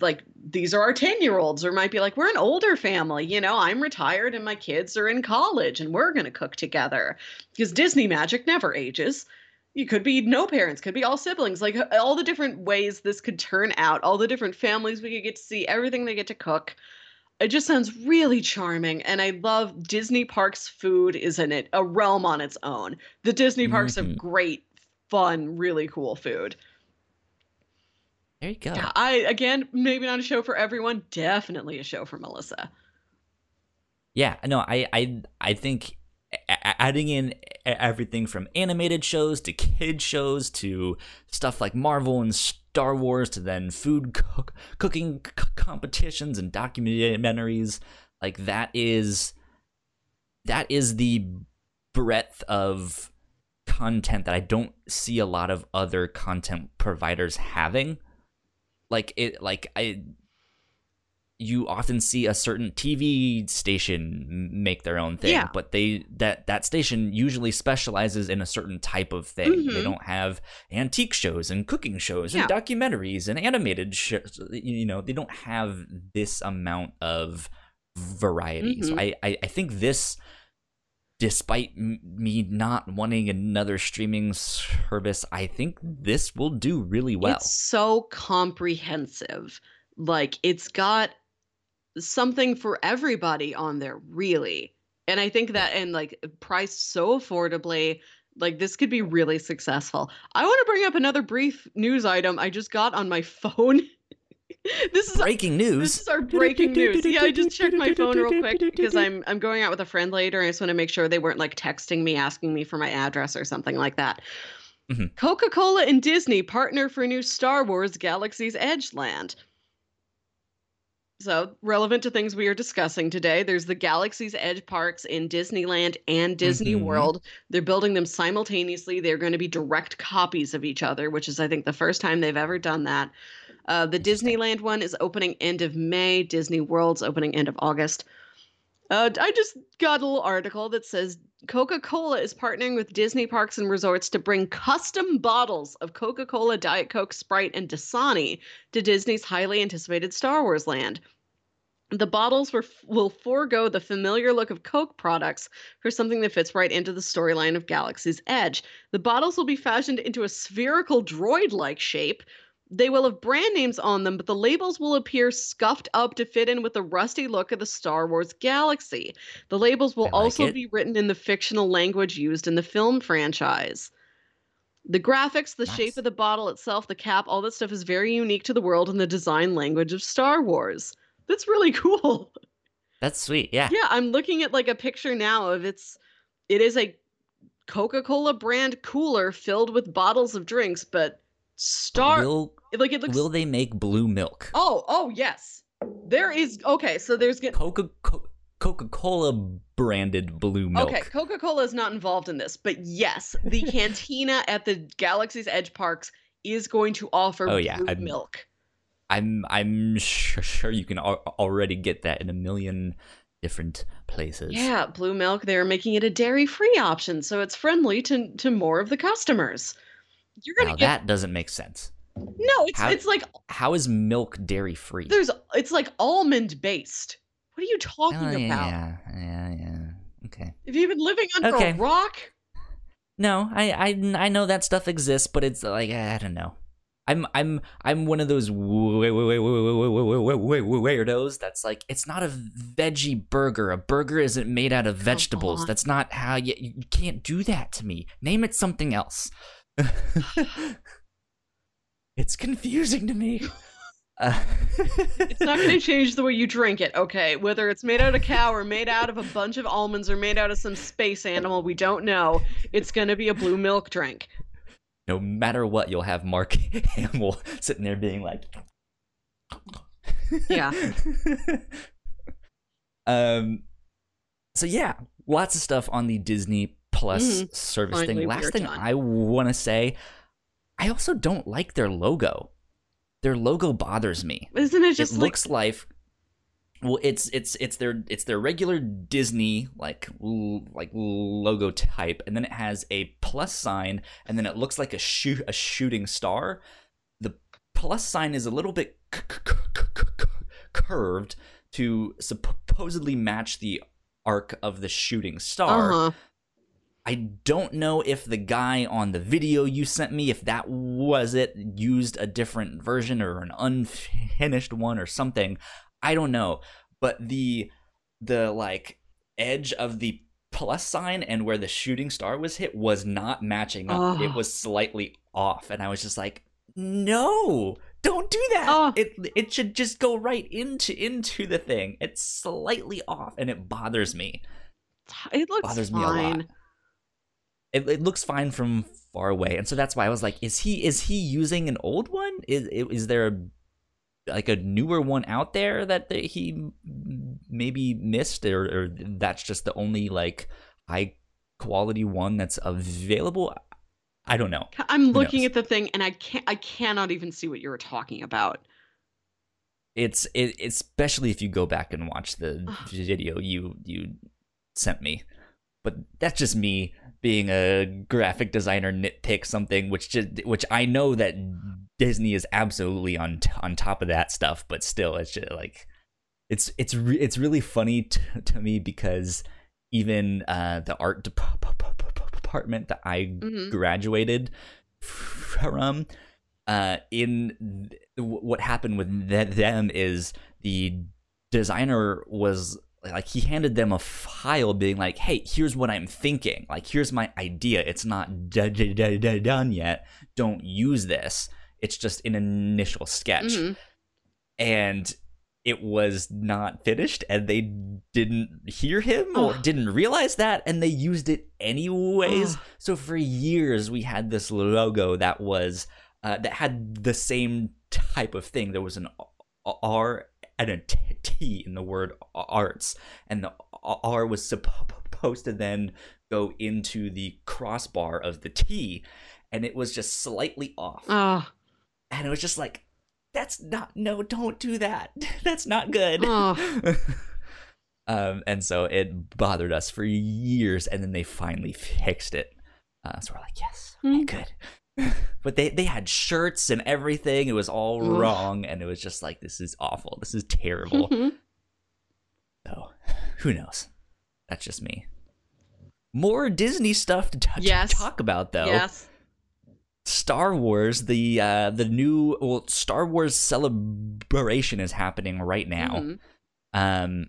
[SPEAKER 2] like these are our 10 year olds, or might be like, we're an older family. You know, I'm retired and my kids are in college and we're going to cook together. Because Disney magic never ages. You could be no parents, could be all siblings, like all the different ways this could turn out, all the different families we could get to see, everything they get to cook. It just sounds really charming, and I love Disney Parks food is in it, a realm on its own. The Disney Parks have
[SPEAKER 1] Mhm.
[SPEAKER 2] great, fun, really cool food.
[SPEAKER 1] There you go.
[SPEAKER 2] Yeah, I again, maybe not a show for everyone, definitely a show for Melissa.
[SPEAKER 1] Yeah, no, I, I, I think adding in everything from animated shows to kid shows to stuff like Marvel and Star Wars to then food cook, cooking competitions and documentaries, like that is that is the breadth of content that I don't see a lot of other content providers having. Like it, like I you often see a certain TV station make their own thing,
[SPEAKER 2] Yeah.
[SPEAKER 1] but they that that station usually specializes in a certain type of thing. They
[SPEAKER 2] Mhm.
[SPEAKER 1] don't have antique shows and cooking shows and documentaries and animated shows. You know, they don't have this amount of variety. So
[SPEAKER 2] Mhm.
[SPEAKER 1] I, I I think this despite m- me not wanting another streaming service, I think this will do really well.
[SPEAKER 2] It's so comprehensive. Like it's got something for everybody on there, really. And I think that and like priced so affordably, like this could be really successful. I want to bring up another brief news item I just got on my <laughs> phone. this is
[SPEAKER 1] Breaking
[SPEAKER 2] this
[SPEAKER 1] news.
[SPEAKER 2] This is our breaking news. Yeah, I just checked my phone real quick because I'm I'm going out with a friend later. And I just want to make sure they weren't like texting me asking me for my address or something like that.
[SPEAKER 1] Mhm.
[SPEAKER 2] Coca-Cola and Disney partner for new Star Wars Galaxy's Edge land. So, relevant to things we are discussing today, there's the Galaxy's Edge parks in Disneyland and Disney
[SPEAKER 1] Mhm.
[SPEAKER 2] World. They're building them simultaneously. They're going to be direct copies of each other, which is, I think, the first time they've ever done that. Uh, the Disneyland one is opening end of May. Disney World's opening end of August. Uh, I just got a little article that says Coca Cola is partnering with Disney Parks and Resorts to bring custom bottles of Coca Cola, Diet Coke, Sprite, and Dasani to Disney's highly anticipated Star Wars land. The bottles were, will forego the familiar look of Coke products for something that fits right into the storyline of Galaxy's Edge. The bottles will be fashioned into a spherical droid like shape. They will have brand names on them, but the labels will appear scuffed up to fit in with the rusty look of the Star Wars galaxy. The labels will
[SPEAKER 1] like
[SPEAKER 2] also
[SPEAKER 1] it.
[SPEAKER 2] be written in the fictional language used in the film franchise. The graphics, the shape of the bottle itself, the cap, all that stuff is very unique to the world and the design language of Star Wars. That's really <laughs> cool.
[SPEAKER 1] That's sweet. Yeah.
[SPEAKER 2] Yeah, I'm looking at like a picture now of it's it is a Coca-Cola brand cooler filled with bottles of drinks, but Star
[SPEAKER 1] Will
[SPEAKER 2] like it looks
[SPEAKER 1] Will they make blue milk?
[SPEAKER 2] Oh, oh yes. There is okay, so there's get
[SPEAKER 1] Coca Coca Cola branded blue milk.
[SPEAKER 2] Okay, Coca-Cola is not involved in this, but yes, the <laughs> cantina at the Galaxy's Edge parks is going to offer
[SPEAKER 1] Oh, yeah,
[SPEAKER 2] blue
[SPEAKER 1] I'm-
[SPEAKER 2] milk.
[SPEAKER 1] I'm I'm sure, sure you can al- already get that in a million different places.
[SPEAKER 2] Yeah, blue milk. They're making it a dairy-free option, so it's friendly to to more of the customers. You're gonna
[SPEAKER 1] Now
[SPEAKER 2] get
[SPEAKER 1] that doesn't make sense.
[SPEAKER 2] no. It's
[SPEAKER 1] How-
[SPEAKER 2] it's like
[SPEAKER 1] How is milk dairy free?
[SPEAKER 2] there's it's like almond based. What are you talking
[SPEAKER 1] Oh, yeah,
[SPEAKER 2] about?
[SPEAKER 1] yeah, yeah, yeah. Okay.
[SPEAKER 2] Have you been living under
[SPEAKER 1] Okay.
[SPEAKER 2] a rock?
[SPEAKER 1] No, I, I I know that stuff exists, but it's like I don't know. I'm I'm I'm one of those weirdos that's like it's not a veggie burger. A burger isn't made out of vegetables. That's not how you you can't do that to me. Name it something else. <laughs> it's confusing to me. Uh, <laughs>
[SPEAKER 2] It's not going to change the way you drink it, okay? Whether it's made out of cow or made out of a bunch of almonds or made out of some space animal, we don't know. It's going to be a blue milk drink.
[SPEAKER 1] no matter what, you'll have Mark <laughs> Hamill sitting there being like,
[SPEAKER 2] Yeah.
[SPEAKER 1] um. So yeah, lots of stuff on the Disney Plus
[SPEAKER 2] Mhm.
[SPEAKER 1] service
[SPEAKER 2] Finally,
[SPEAKER 1] thing. Last thing. I want to say, I also don't like their logo. Their logo bothers me.
[SPEAKER 2] Isn't it just
[SPEAKER 1] it
[SPEAKER 2] like
[SPEAKER 1] looks like well it's it's it's their it's their regular disney like l- like logo type and then it has a plus sign and then it looks like a shoot a shooting star the plus sign is a little bit c- c- c- curved to supposedly match the arc of the shooting star
[SPEAKER 2] uh-huh.
[SPEAKER 1] I don't know if the guy on the video you sent me, if that was it, used a different version or an unfinished one or something. I don't know. But the the like edge of the plus sign and where the shooting star was hit was not matching up. It
[SPEAKER 2] Oh.
[SPEAKER 1] was slightly off. And I was just like, no, don't do that.
[SPEAKER 2] Oh.
[SPEAKER 1] It it should just go right into into the thing. It's slightly off and it bothers me
[SPEAKER 2] It looks
[SPEAKER 1] bothers me a lot. It, it looks fine from far away, and so that's why I was like, "Is he is he using an old one? Is is there a, like a newer one out there that he maybe missed, or, or that's just the only like high quality one that's available? I don't know.
[SPEAKER 2] I'm looking at the thing and I can't I cannot even see what you were talking about.
[SPEAKER 1] It's it, especially if you go back and watch the video you you sent me. But that's just me being a graphic designer nitpick something which just which I know that Disney is absolutely on on top of that stuff, but still it's just like it's it's re- it's really funny t- to me because even uh, the art dep- department that I
[SPEAKER 2] Mhm.
[SPEAKER 1] graduated from uh, in th- what happened with th- them is the designer was like he handed them a file being like hey here's what i'm thinking. Like here's my idea. It's not done yet. Don't use this. It's just an initial sketch.
[SPEAKER 2] Mhm.
[SPEAKER 1] and it was not finished and they didn't hear him or didn't realize that and they used it anyways.
[SPEAKER 2] Ugh.
[SPEAKER 1] so for years we had this logo that was uh, that had the same type of thing. There was an r and a T in the word arts and the r was supposed to then go into the crossbar of the t and it was just slightly off
[SPEAKER 2] Oh,
[SPEAKER 1] and it was just like that's not no don't do that <laughs> that's not good
[SPEAKER 2] Oh. <laughs>
[SPEAKER 1] Um, and so it bothered us for years, and then they finally fixed it. Uh, so we're like, yes, okay,
[SPEAKER 2] Hmm.
[SPEAKER 1] good. <laughs> but they they had shirts and everything. It was all wrong, and it was just like, this is awful. This is terrible. <laughs> so who knows? That's just me. More Disney stuff to, t- to talk about, though.
[SPEAKER 2] yes.
[SPEAKER 1] Star Wars, the uh, the new well, Star Wars celebration is happening right now.
[SPEAKER 2] Mhm.
[SPEAKER 1] Um,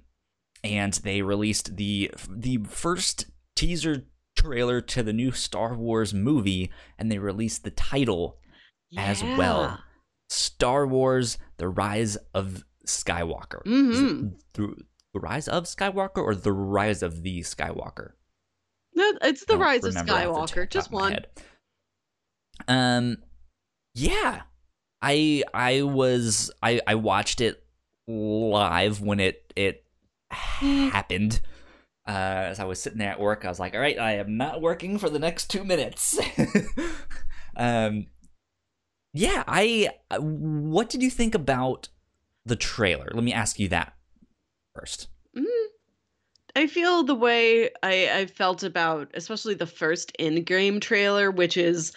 [SPEAKER 1] and they released the the first teaser trailer to the new Star Wars movie, and they released the title as well. Star Wars: The Rise of Skywalker.
[SPEAKER 2] Mhm.
[SPEAKER 1] The, the Rise of Skywalker or the Rise of the Skywalker?
[SPEAKER 2] No, it's the rise of
[SPEAKER 1] remember off the
[SPEAKER 2] Skywalker. Just one.
[SPEAKER 1] Um, yeah, I I was I I watched it live when it it happened. Uh, as I was sitting there at work, I was like, "All right, I am not working for the next two minutes." <laughs> um, yeah, I. What did you think about the trailer? Let me ask you that first.
[SPEAKER 2] Mm. I feel the way I, I felt about, especially the first in-game trailer, which is,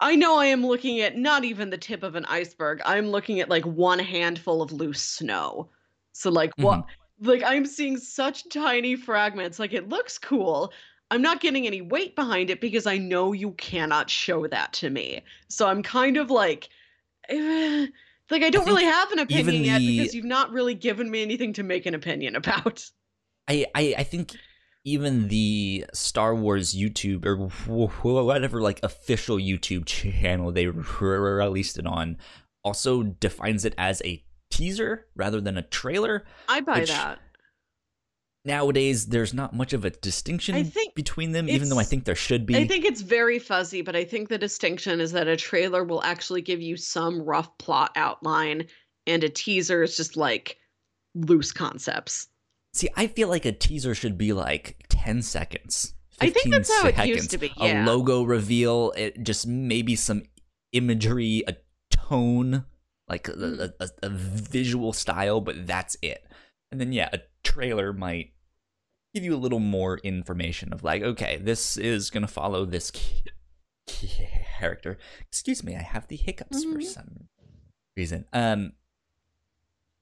[SPEAKER 2] I know I am looking at not even the tip of an iceberg. I'm looking at like one handful of loose snow. So like what? Like I'm seeing such tiny fragments. Like it looks cool. I'm not getting any weight behind it because I know you cannot show that to me. So I'm kind of like, eh, <sighs> like I don't
[SPEAKER 1] think
[SPEAKER 2] really have an opinion yet
[SPEAKER 1] the-
[SPEAKER 2] because you've not really given me anything to make an opinion about.
[SPEAKER 1] I, I I think even the Star Wars YouTube or whatever like official YouTube channel they released it on also defines it as a teaser rather than a trailer.
[SPEAKER 2] I buy that.
[SPEAKER 1] Nowadays, there's not much of a distinction between them, even though I think there should be.
[SPEAKER 2] I think it's very fuzzy, but I think the distinction is that a trailer will actually give you some rough plot outline, and a teaser is just like loose concepts.
[SPEAKER 1] See, I feel like a teaser should be like 10 seconds.
[SPEAKER 2] I think
[SPEAKER 1] 15
[SPEAKER 2] that's how it
[SPEAKER 1] seconds.
[SPEAKER 2] used to be,
[SPEAKER 1] A logo reveal, it just maybe some imagery, a tone, like a,
[SPEAKER 2] Mm.
[SPEAKER 1] a, a visual style, but that's it. And then, yeah, a trailer might give you a little more information of like, okay, this is going to follow this <laughs> character. Excuse me, I have the hiccups for
[SPEAKER 2] Mhm.
[SPEAKER 1] some reason. Um,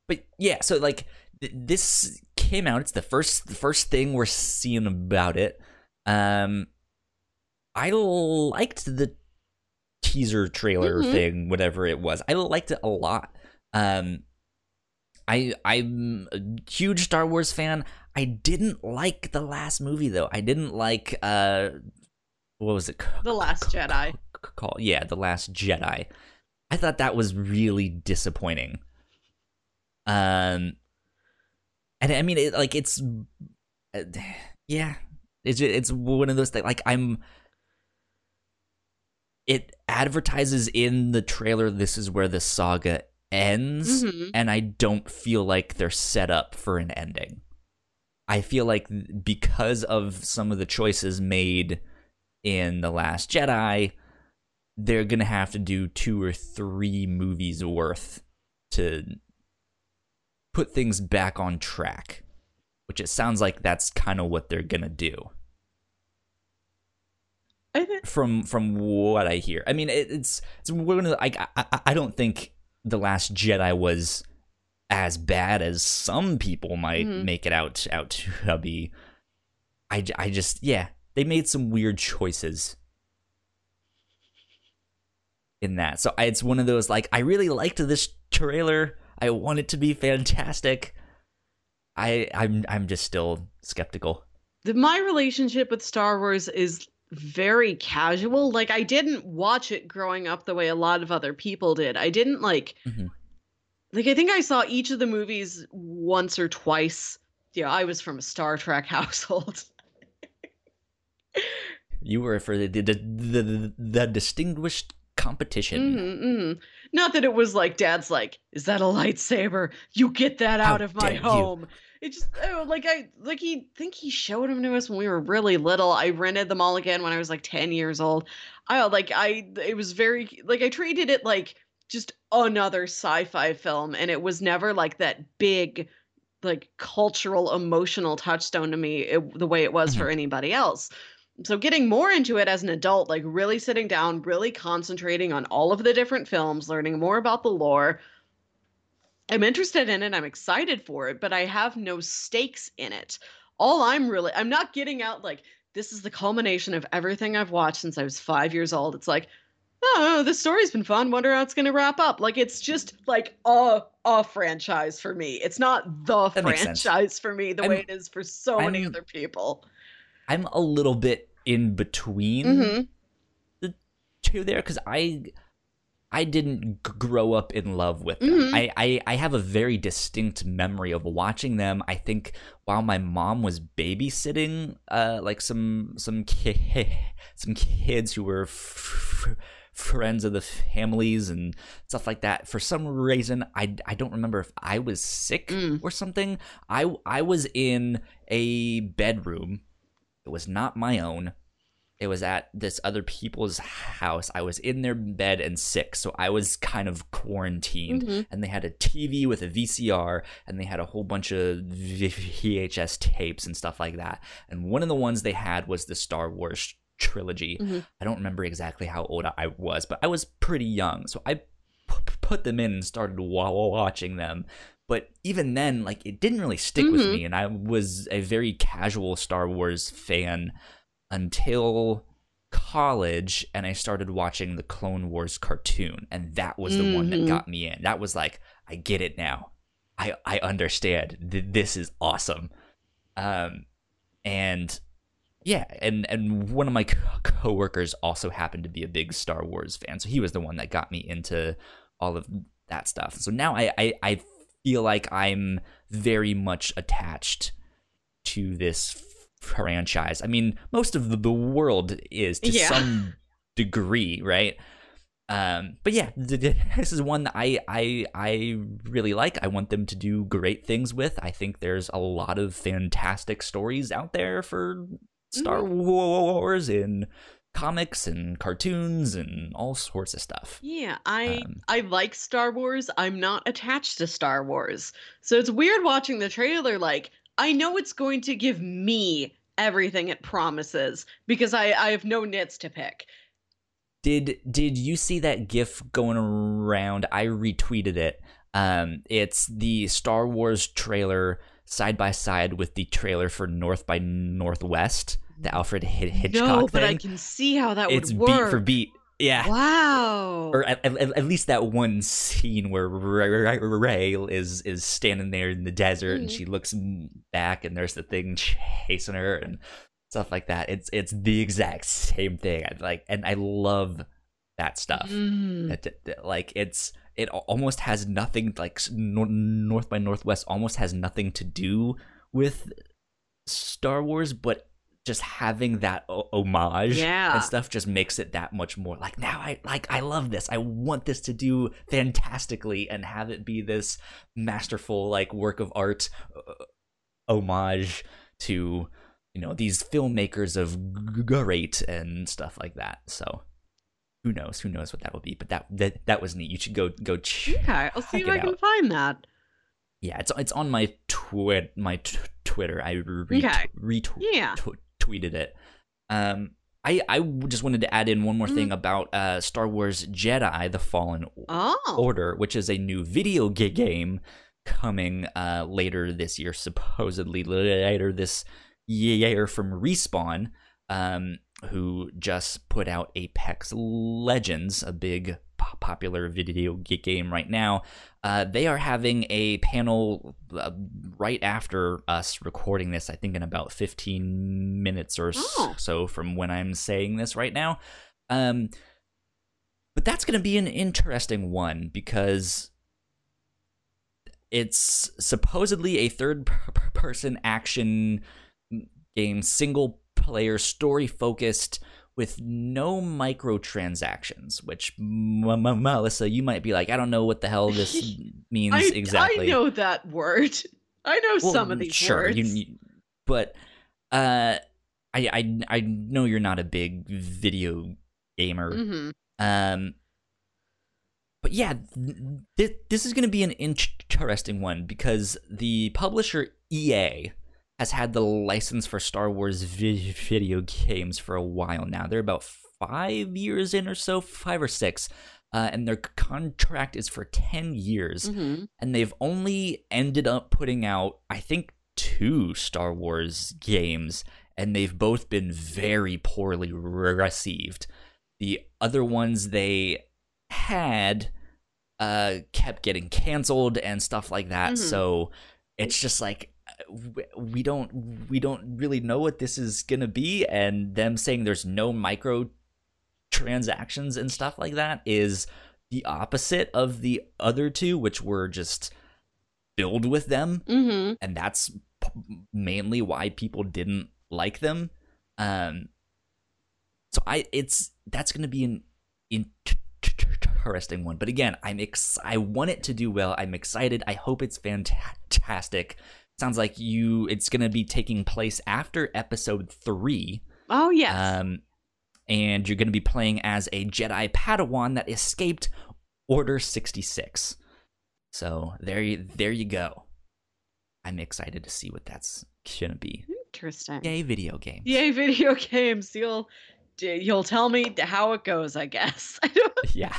[SPEAKER 1] but yeah, so like th- this came out. It's the first the first thing we're seeing about it. Um, I liked the teaser trailer
[SPEAKER 2] Mhm.
[SPEAKER 1] thing, whatever it was. I liked it a lot. Um, I I'm a huge Star Wars fan. I didn't like the last movie though. I didn't like uh, what was it?
[SPEAKER 2] The Last
[SPEAKER 1] c-
[SPEAKER 2] Jedi.
[SPEAKER 1] c- Call yeah, the Last Jedi. I thought that was really disappointing. Um, and I mean, it, like it's, uh, yeah, it's it's one of those things. Like I'm, it advertises in the trailer. This is where the saga ends,
[SPEAKER 2] Mhm.
[SPEAKER 1] and I don't feel like they're set up for an ending. I feel like because of some of the choices made in the Last Jedi, they're gonna have to do two or three movies worth to put things back on track. Which it sounds like that's kind of what they're gonna do from from what I hear. I mean, it, it's it's one of the, like I, I I don't think the Last Jedi was as bad as some people might
[SPEAKER 2] Mhm.
[SPEAKER 1] make it out out to be. I I just yeah they made some weird choices in that. So I, it's one of those like I really liked this trailer. I want it to be fantastic. I I'm I'm just still skeptical.
[SPEAKER 2] the, my relationship with Star Wars is very casual. Like I didn't watch it growing up the way a lot of other people did. I didn't like
[SPEAKER 1] Mhm.
[SPEAKER 2] like I think I saw each of the movies once or twice. Yeah, I was from a Star Trek <laughs> household.
[SPEAKER 1] You were for the the the, the distinguished competition.
[SPEAKER 2] Mhm, mhm. Not that it was like dad's like, is that a lightsaber? You get that
[SPEAKER 1] How
[SPEAKER 2] out of my
[SPEAKER 1] home. you."
[SPEAKER 2] It just oh, like I like he think he showed them to us when we were really little. I rented them all again when I was like 10 years old. I like I it was very like I treated it like just another sci-fi film and it was never like that big like cultural emotional touchstone to me it, the way it was
[SPEAKER 1] Mhm.
[SPEAKER 2] for anybody else. So getting more into it as an adult, like really sitting down, really concentrating on all of the different films, learning more about the lore. I'm interested in it. I'm excited for it, but I have no stakes in it. All I'm really I'm not getting out like this is the culmination of everything I've watched since I was 5 years old. It's like, oh, this story's been fun. Wonder how it's going to wrap up. Like it's just like a a franchise for me. It's not the
[SPEAKER 1] That
[SPEAKER 2] franchise for me the way
[SPEAKER 1] I'm-
[SPEAKER 2] it is for so many
[SPEAKER 1] I'm-
[SPEAKER 2] other people.
[SPEAKER 1] I'm a little bit in between
[SPEAKER 2] Mhm.
[SPEAKER 1] two there because I I didn't g- grow up in love with them.
[SPEAKER 2] Mhm.
[SPEAKER 1] I, I I have a very distinct memory of watching them. I think while my mom was babysitting, uh, like some some ki- <laughs> some kids who were f- f- friends of the families and stuff like that. For some reason, I I don't remember if I was sick
[SPEAKER 2] Mm.
[SPEAKER 1] or something. I I was in a bedroom. It was not my own it was at this other people's house. I was in their bed and sick, so I was kind of quarantined.
[SPEAKER 2] Mhm.
[SPEAKER 1] And they had a TV with a VCR, and they had a whole bunch of VHS tapes and stuff like that. And one of the ones they had was the Star Wars trilogy.
[SPEAKER 2] Mhm.
[SPEAKER 1] I don't remember exactly how old I was, but I was pretty young, so I p- put them in and started wa- watching them. But even then, like it didn't really stick with
[SPEAKER 2] Mhm.
[SPEAKER 1] me, and I was a very casual Star Wars fan until college and I started watching the Clone Wars cartoon and that was the one that
[SPEAKER 2] Mhm.
[SPEAKER 1] got me in. That was like I get it now. I I understand. Th- This is awesome. Um and yeah, and and one of my co- coworkers also happened to be a big Star Wars fan. So he was the one that got me into all of that stuff. So now I I, I feel like I'm very much attached to this franchise. I mean, most of the, the world is to
[SPEAKER 2] Yeah.
[SPEAKER 1] some degree, right? Um, but yeah, <laughs> th- th- this is one that I I I really like. I want them to do great things with. I think there's a lot of fantastic stories out there for Star Wars in comics and cartoons and all sorts of stuff.
[SPEAKER 2] Yeah, I
[SPEAKER 1] Um,
[SPEAKER 2] I like Star Wars. I'm not attached to Star Wars. So it's weird watching the trailer like I know it's going to give me everything it promises because I I have no nits to pick.
[SPEAKER 1] Did did you see that GIF going around? I retweeted it. Um, it's the Star Wars trailer side by side with the trailer for North by Northwest, the Alfred Hi- Hitchcock
[SPEAKER 2] no,
[SPEAKER 1] thing.
[SPEAKER 2] but I can see how that works.
[SPEAKER 1] it's
[SPEAKER 2] would
[SPEAKER 1] beat for beat. Yeah.
[SPEAKER 2] Wow.
[SPEAKER 1] Or at, at, at least that one scene where Rey, Rey is is standing there in the desert and
[SPEAKER 2] Mhm.
[SPEAKER 1] she looks back and there's the thing chasing her and stuff like that. It's it's the exact same thing. I like and I love that stuff.
[SPEAKER 2] Mm.
[SPEAKER 1] That, that- that, like it's it almost has nothing like Nor- North by Northwest almost has nothing to do with Star Wars, but just having that o- homage
[SPEAKER 2] Yeah.
[SPEAKER 1] and stuff just makes it that much more like now I like I love this. I want this to do fantastically and have it be this masterful like work of art uh, homage to you know these filmmakers of great and stuff like that. So who knows? Who knows what that will be? But that that, that was neat. You should go go check.
[SPEAKER 2] Okay, I'll see if I can
[SPEAKER 1] out.
[SPEAKER 2] find that.
[SPEAKER 1] Yeah, it's it's on my twit my t- Twitter. I re-
[SPEAKER 2] Okay.
[SPEAKER 1] retweet
[SPEAKER 2] Yeah.
[SPEAKER 1] tw- tweeted it. Um, I I just wanted to add in one more thing about uh Star Wars Jedi: The Fallen
[SPEAKER 2] Oh.
[SPEAKER 1] Order, which is a new video game coming uh later this year, supposedly later this year from Respawn, um, who just put out Apex Legends, a big popular video game right now. Uh, they are having a panel uh, right after us recording this. I think in about 15 minutes or
[SPEAKER 2] Oh.
[SPEAKER 1] so from when I'm saying this right now. Um, but that's going to be an interesting one because it's supposedly a third per- per- person action game, single player, story focused with no microtransactions. Which, M- M- Melissa, you might be like, I don't know what the hell this <laughs> means
[SPEAKER 2] I,
[SPEAKER 1] exactly.
[SPEAKER 2] I know that word. <laughs> I know
[SPEAKER 1] Well,
[SPEAKER 2] some of these
[SPEAKER 1] sure,
[SPEAKER 2] words.
[SPEAKER 1] you- you- but uh, I, I I know you're not a big video gamer.
[SPEAKER 2] hmm
[SPEAKER 1] Um, but yeah, th- this is going to be an interesting one because the publisher EA has had the license for Star Wars vi- video games for a while now. They're about five years in or so, five or six. Uh, and their contract is for 10 years.
[SPEAKER 2] Mm-hmm.
[SPEAKER 1] And they've only ended up putting out, I think, two Star Wars games. And they've both been very poorly received. The other ones they had uh, kept getting canceled and stuff like that.
[SPEAKER 2] Mhm.
[SPEAKER 1] So it's just like we don't we don't really know what this is gonna be, and them saying there's no micro transactions and stuff like that is the opposite of the other two, which were just filled with them
[SPEAKER 2] Mm-hmm.
[SPEAKER 1] and that's p- mainly why people didn't like them. Um, so I, it's that's going to be an interesting one. But again, I'm ex- I want it to do well. I'm excited. I hope it's fantastic. Sounds like you. It's going to be taking place after episode three.
[SPEAKER 2] Oh yes.
[SPEAKER 1] Um, and you're going to be playing as a Jedi Padawan that escaped Order 66. So there you there you go. I'm excited to see what that's gonna be.
[SPEAKER 2] Interesting.
[SPEAKER 1] Yay, video games.
[SPEAKER 2] Yay, video <laughs> games. You'll you'll tell me how it goes, I guess. <laughs> <laughs>
[SPEAKER 1] Yeah.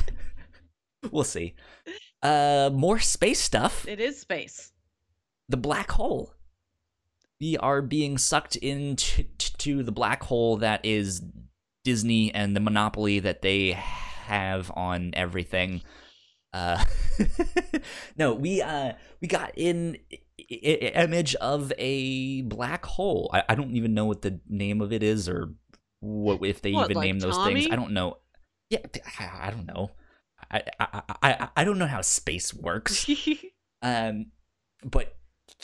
[SPEAKER 1] we'll see. Uh, more space stuff.
[SPEAKER 2] it is space.
[SPEAKER 1] The black hole. We are being sucked into to the black hole that is Disney and the monopoly that they have on everything. Uh, <laughs> no, we uh we got in i- i- image of a black hole. I, I don't even know what the name of it is or what if they
[SPEAKER 2] What,
[SPEAKER 1] even
[SPEAKER 2] like
[SPEAKER 1] name those things. I don't know. Yeah, I, I don't know. I, I I I I don't know how space works. <laughs> Um, but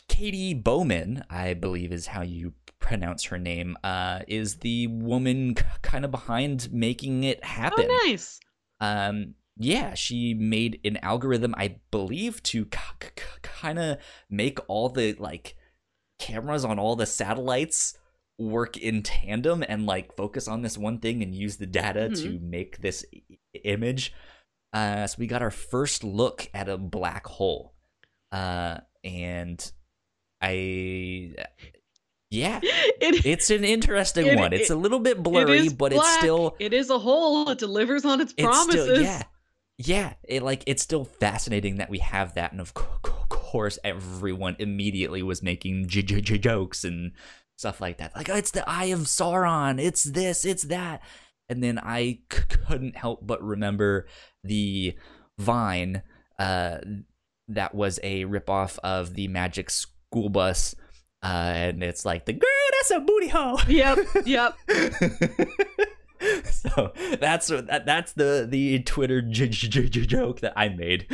[SPEAKER 1] Katie Bouman, I believe is how you pronounce her name, uh, is the woman kind of behind making it happen.
[SPEAKER 2] oh, nice.
[SPEAKER 1] Um, yeah, she made an algorithm, I believe, to kind of make all the like cameras on all the satellites work in tandem and like focus on this one thing and use the data to make this i- image. Uh, so we got our first look at a black hole, uh, and I, yeah, <laughs>
[SPEAKER 2] It,
[SPEAKER 1] it's an interesting
[SPEAKER 2] It-
[SPEAKER 1] one. It's
[SPEAKER 2] it-
[SPEAKER 1] a little bit blurry, but it's still
[SPEAKER 2] it is a whole. It delivers on its
[SPEAKER 1] it's
[SPEAKER 2] promises.
[SPEAKER 1] still yeah yeah it like it's still fascinating that we have that and of co- co- course everyone immediately was making j- j- j- jokes and stuff like that like oh, it's the eye of sauron it's this it's that and then i c- couldn't help but remember the vine uh that was a ripoff of the magic school bus uh and it's like the girl that's a booty hole <laughs>
[SPEAKER 2] Yep. Yep. <laughs>
[SPEAKER 1] so that's that, that's the the Twitter j- j- j- joke that I made. <laughs>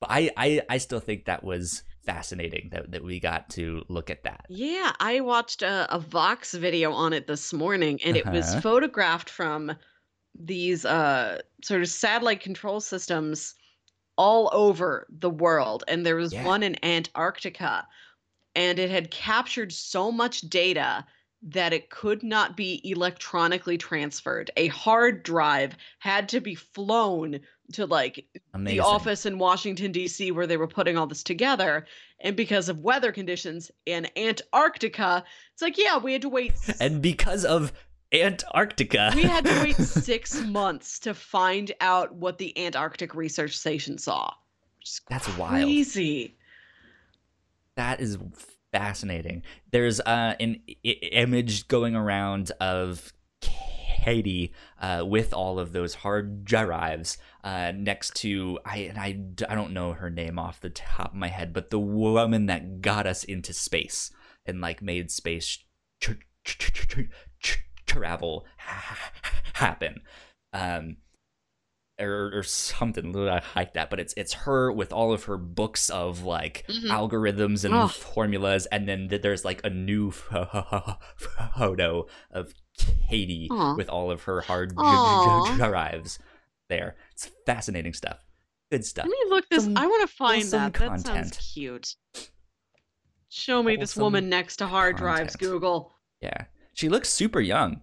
[SPEAKER 1] but I, I I still think that was fascinating that that we got to look at that.
[SPEAKER 2] Yeah, I watched a, a Vox video on it this morning, and it was
[SPEAKER 1] Uh-huh.
[SPEAKER 2] photographed from these uh, sort of satellite control systems all over the world. And there was
[SPEAKER 1] Yeah.
[SPEAKER 2] one in Antarctica, and it had captured so much data that it could not be electronically transferred. A hard drive had to be flown to like
[SPEAKER 1] Amazing.
[SPEAKER 2] the office in Washington D.C. where they were putting all this together, and because of weather conditions in Antarctica, it's like yeah, we had to wait.
[SPEAKER 1] and because of Antarctica,
[SPEAKER 2] we had to wait <laughs> six months to find out what the Antarctic Research Station saw.
[SPEAKER 1] That's wild.
[SPEAKER 2] crazy.
[SPEAKER 1] That is fascinating. There's uh, an I- image going around of Katie uh, with all of those hard drives uh, next to I and I, I don't know her name off the top of my head, but the woman that got us into space and like made space tr- tr- tr- travel ha- happen. Um, or, or something I like that. But it's it's her with all of her books of like
[SPEAKER 2] Mhm.
[SPEAKER 1] algorithms and formulas, and then th- there's like a new <laughs> photo of Katie
[SPEAKER 2] Aw.
[SPEAKER 1] with all of her hard drives there. It's fascinating stuff. Good stuff.
[SPEAKER 2] Let me look this.
[SPEAKER 1] Some
[SPEAKER 2] I want to find
[SPEAKER 1] wholesome
[SPEAKER 2] that. That
[SPEAKER 1] content.
[SPEAKER 2] sounds cute. Show me this woman next to hard drives. Google.
[SPEAKER 1] Yeah, she looks super young,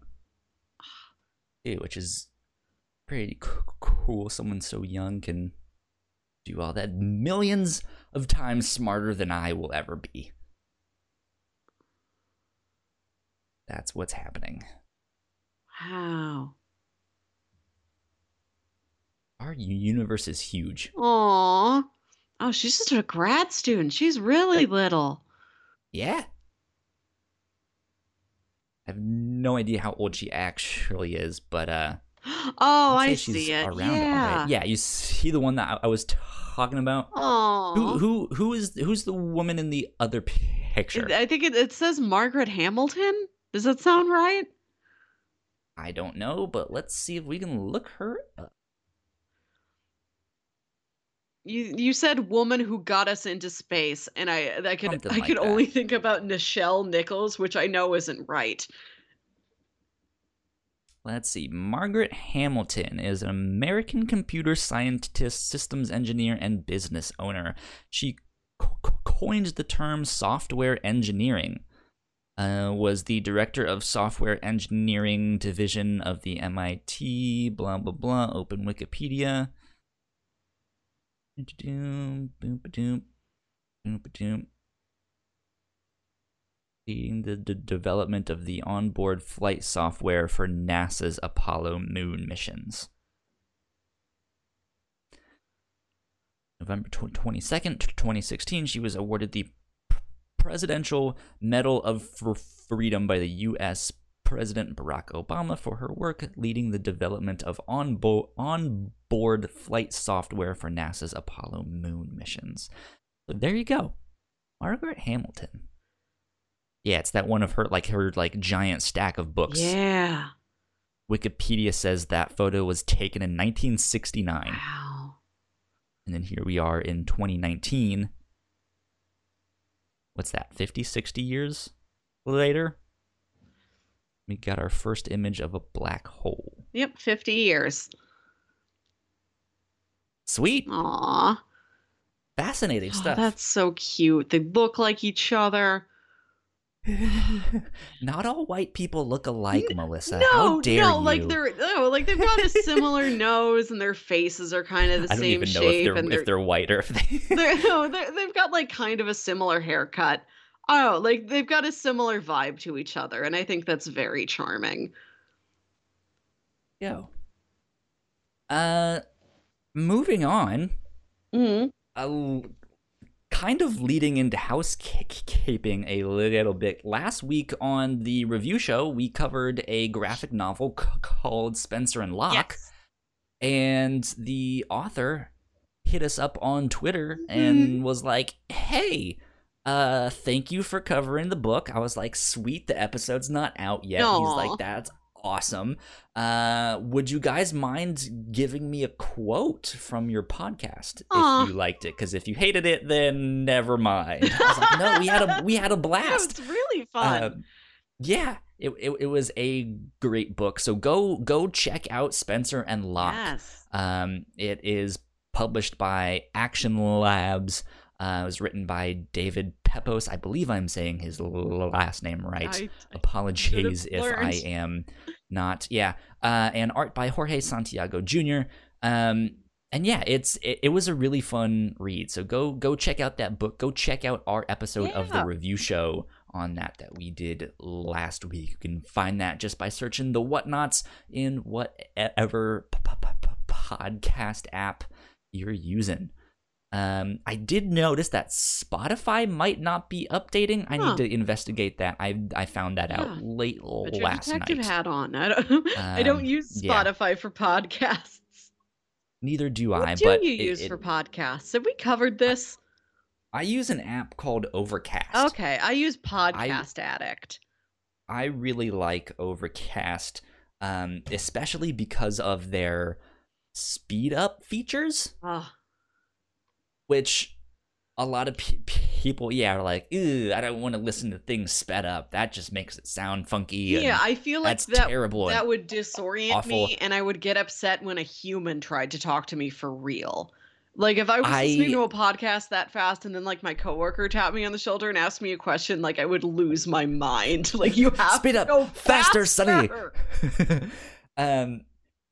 [SPEAKER 1] which is pretty cool someone so young can do all that. Millions of times smarter than I will ever be. That's what's happening.
[SPEAKER 2] Wow.
[SPEAKER 1] Our universe is huge.
[SPEAKER 2] Aw. Oh, she's just a grad student. She's really little.
[SPEAKER 1] Yeah. I have no idea how old she actually is, but uh <gasps>
[SPEAKER 2] Oh, I see it.
[SPEAKER 1] around
[SPEAKER 2] yeah.
[SPEAKER 1] alright. Yeah, you see the one that I, I was talking about?
[SPEAKER 2] Oh.
[SPEAKER 1] Who who who is who's the woman in the other picture?
[SPEAKER 2] I think it, it says Margaret Hamilton. Does that sound right?
[SPEAKER 1] I don't know, but let's see if we can look her up.
[SPEAKER 2] You you said woman who got us into space, and I I could
[SPEAKER 1] Something
[SPEAKER 2] I
[SPEAKER 1] like
[SPEAKER 2] could
[SPEAKER 1] that.
[SPEAKER 2] only think about Nichelle Nichols, which I know isn't right.
[SPEAKER 1] Let's see. Margaret Hamilton is an American computer scientist, systems engineer, and business owner. She co- co- coined the term software engineering. Uh, was the director of software engineering division of the MIT. Blah blah blah. Open Wikipedia. Leading the, development of the onboard flight software for NASA's Apollo moon missions. November tw- 22nd, 2016, she was awarded the Presidential Medal of Freedom by the U.S. President Barack Obama for her work leading the development of onbo- onboard flight software for NASA's Apollo moon missions. So there you go. Margaret Hamilton. Yeah, it's that one of her like her like giant stack of books.
[SPEAKER 2] Yeah.
[SPEAKER 1] Wikipedia says that photo was taken in 1969.
[SPEAKER 2] Wow.
[SPEAKER 1] And then here we are in 2019. What's that? 50, 60 years later? We got our first image of a black hole.
[SPEAKER 2] Yep, 50 years.
[SPEAKER 1] Sweet.
[SPEAKER 2] Aw.
[SPEAKER 1] Fascinating
[SPEAKER 2] Oh,
[SPEAKER 1] stuff.
[SPEAKER 2] that's so cute. They look like each other. <laughs>
[SPEAKER 1] Not all white people look alike, Melissa.
[SPEAKER 2] no, no,
[SPEAKER 1] you?
[SPEAKER 2] like they're no, like they've got a similar <laughs> nose and their faces are kind of the
[SPEAKER 1] I don't
[SPEAKER 2] same
[SPEAKER 1] even know
[SPEAKER 2] shape
[SPEAKER 1] if they're,
[SPEAKER 2] and
[SPEAKER 1] if they're white or if they. <laughs>
[SPEAKER 2] they're, no, they're, they've got like kind of a similar haircut. Oh, like they've got a similar vibe to each other, and I think that's very charming.
[SPEAKER 1] Yo. Uh, moving on.
[SPEAKER 2] Mm.
[SPEAKER 1] uh, kind of leading into housekeeping a little bit. Last week on the review show, we covered a graphic novel c- called Spencer and Locke,
[SPEAKER 2] Yes.
[SPEAKER 1] and the author hit us up on Twitter
[SPEAKER 2] Mm-hmm.
[SPEAKER 1] and was like, "Hey." Uh, thank you for covering the book. I was like, sweet, the episode's not out yet. He's like, that's awesome. Uh, would you guys mind giving me a quote from your podcast
[SPEAKER 2] Aw.
[SPEAKER 1] if you liked it? Because if you hated it, then never mind. I was like, no, we had a we had a <laughs>
[SPEAKER 2] It
[SPEAKER 1] blast.
[SPEAKER 2] was really fun.
[SPEAKER 1] Um, yeah, it, it it was a great book. So go go check out Spencer and Locke.
[SPEAKER 2] yes.
[SPEAKER 1] Um, it is published by Action Labs. Uh, it was written by David Pepose. I believe I'm saying his l- last name right.
[SPEAKER 2] I-
[SPEAKER 1] Apologies if I am not. Yeah. Uh, and art by Jorge Santiago Jr. Um, and yeah, it's it, it was a really fun read. So go go check out that book. Go check out our episode of the review show on that that we did last week. You can find that just by searching the Whatnauts in whatever podcast app you're using. Um, I did notice that Spotify might not be updating. I
[SPEAKER 2] Huh.
[SPEAKER 1] need to investigate that. I I found that
[SPEAKER 2] Yeah.
[SPEAKER 1] out late
[SPEAKER 2] Put your
[SPEAKER 1] last
[SPEAKER 2] detective
[SPEAKER 1] night.
[SPEAKER 2] hat on. <laughs> I don't. I don't
[SPEAKER 1] Um,
[SPEAKER 2] use
[SPEAKER 1] yeah.
[SPEAKER 2] Spotify for podcasts.
[SPEAKER 1] Neither do I.
[SPEAKER 2] What
[SPEAKER 1] I.
[SPEAKER 2] do
[SPEAKER 1] but
[SPEAKER 2] you
[SPEAKER 1] it-
[SPEAKER 2] use
[SPEAKER 1] it-
[SPEAKER 2] for podcasts? Have we covered this?
[SPEAKER 1] I use an app called Overcast.
[SPEAKER 2] Okay, I use Podcast Addict.
[SPEAKER 1] I really like Overcast, um, especially because of their speed up features,
[SPEAKER 2] Oh,
[SPEAKER 1] which a lot of pe- people, yeah, are like, Ew, I don't want to listen to things sped up. That just makes it sound funky.
[SPEAKER 2] yeah, I feel like
[SPEAKER 1] that's
[SPEAKER 2] that
[SPEAKER 1] terrible.
[SPEAKER 2] that would disorient
[SPEAKER 1] awful.
[SPEAKER 2] me, and I would get upset when a human tried to talk to me for real. Like if I was
[SPEAKER 1] I-
[SPEAKER 2] listening to a podcast that fast, and then like my coworker tapped me on the shoulder and asked me a question, like I would lose my mind. <laughs> Like you have
[SPEAKER 1] Speed
[SPEAKER 2] to
[SPEAKER 1] up
[SPEAKER 2] go
[SPEAKER 1] faster, Sonny. <laughs> um,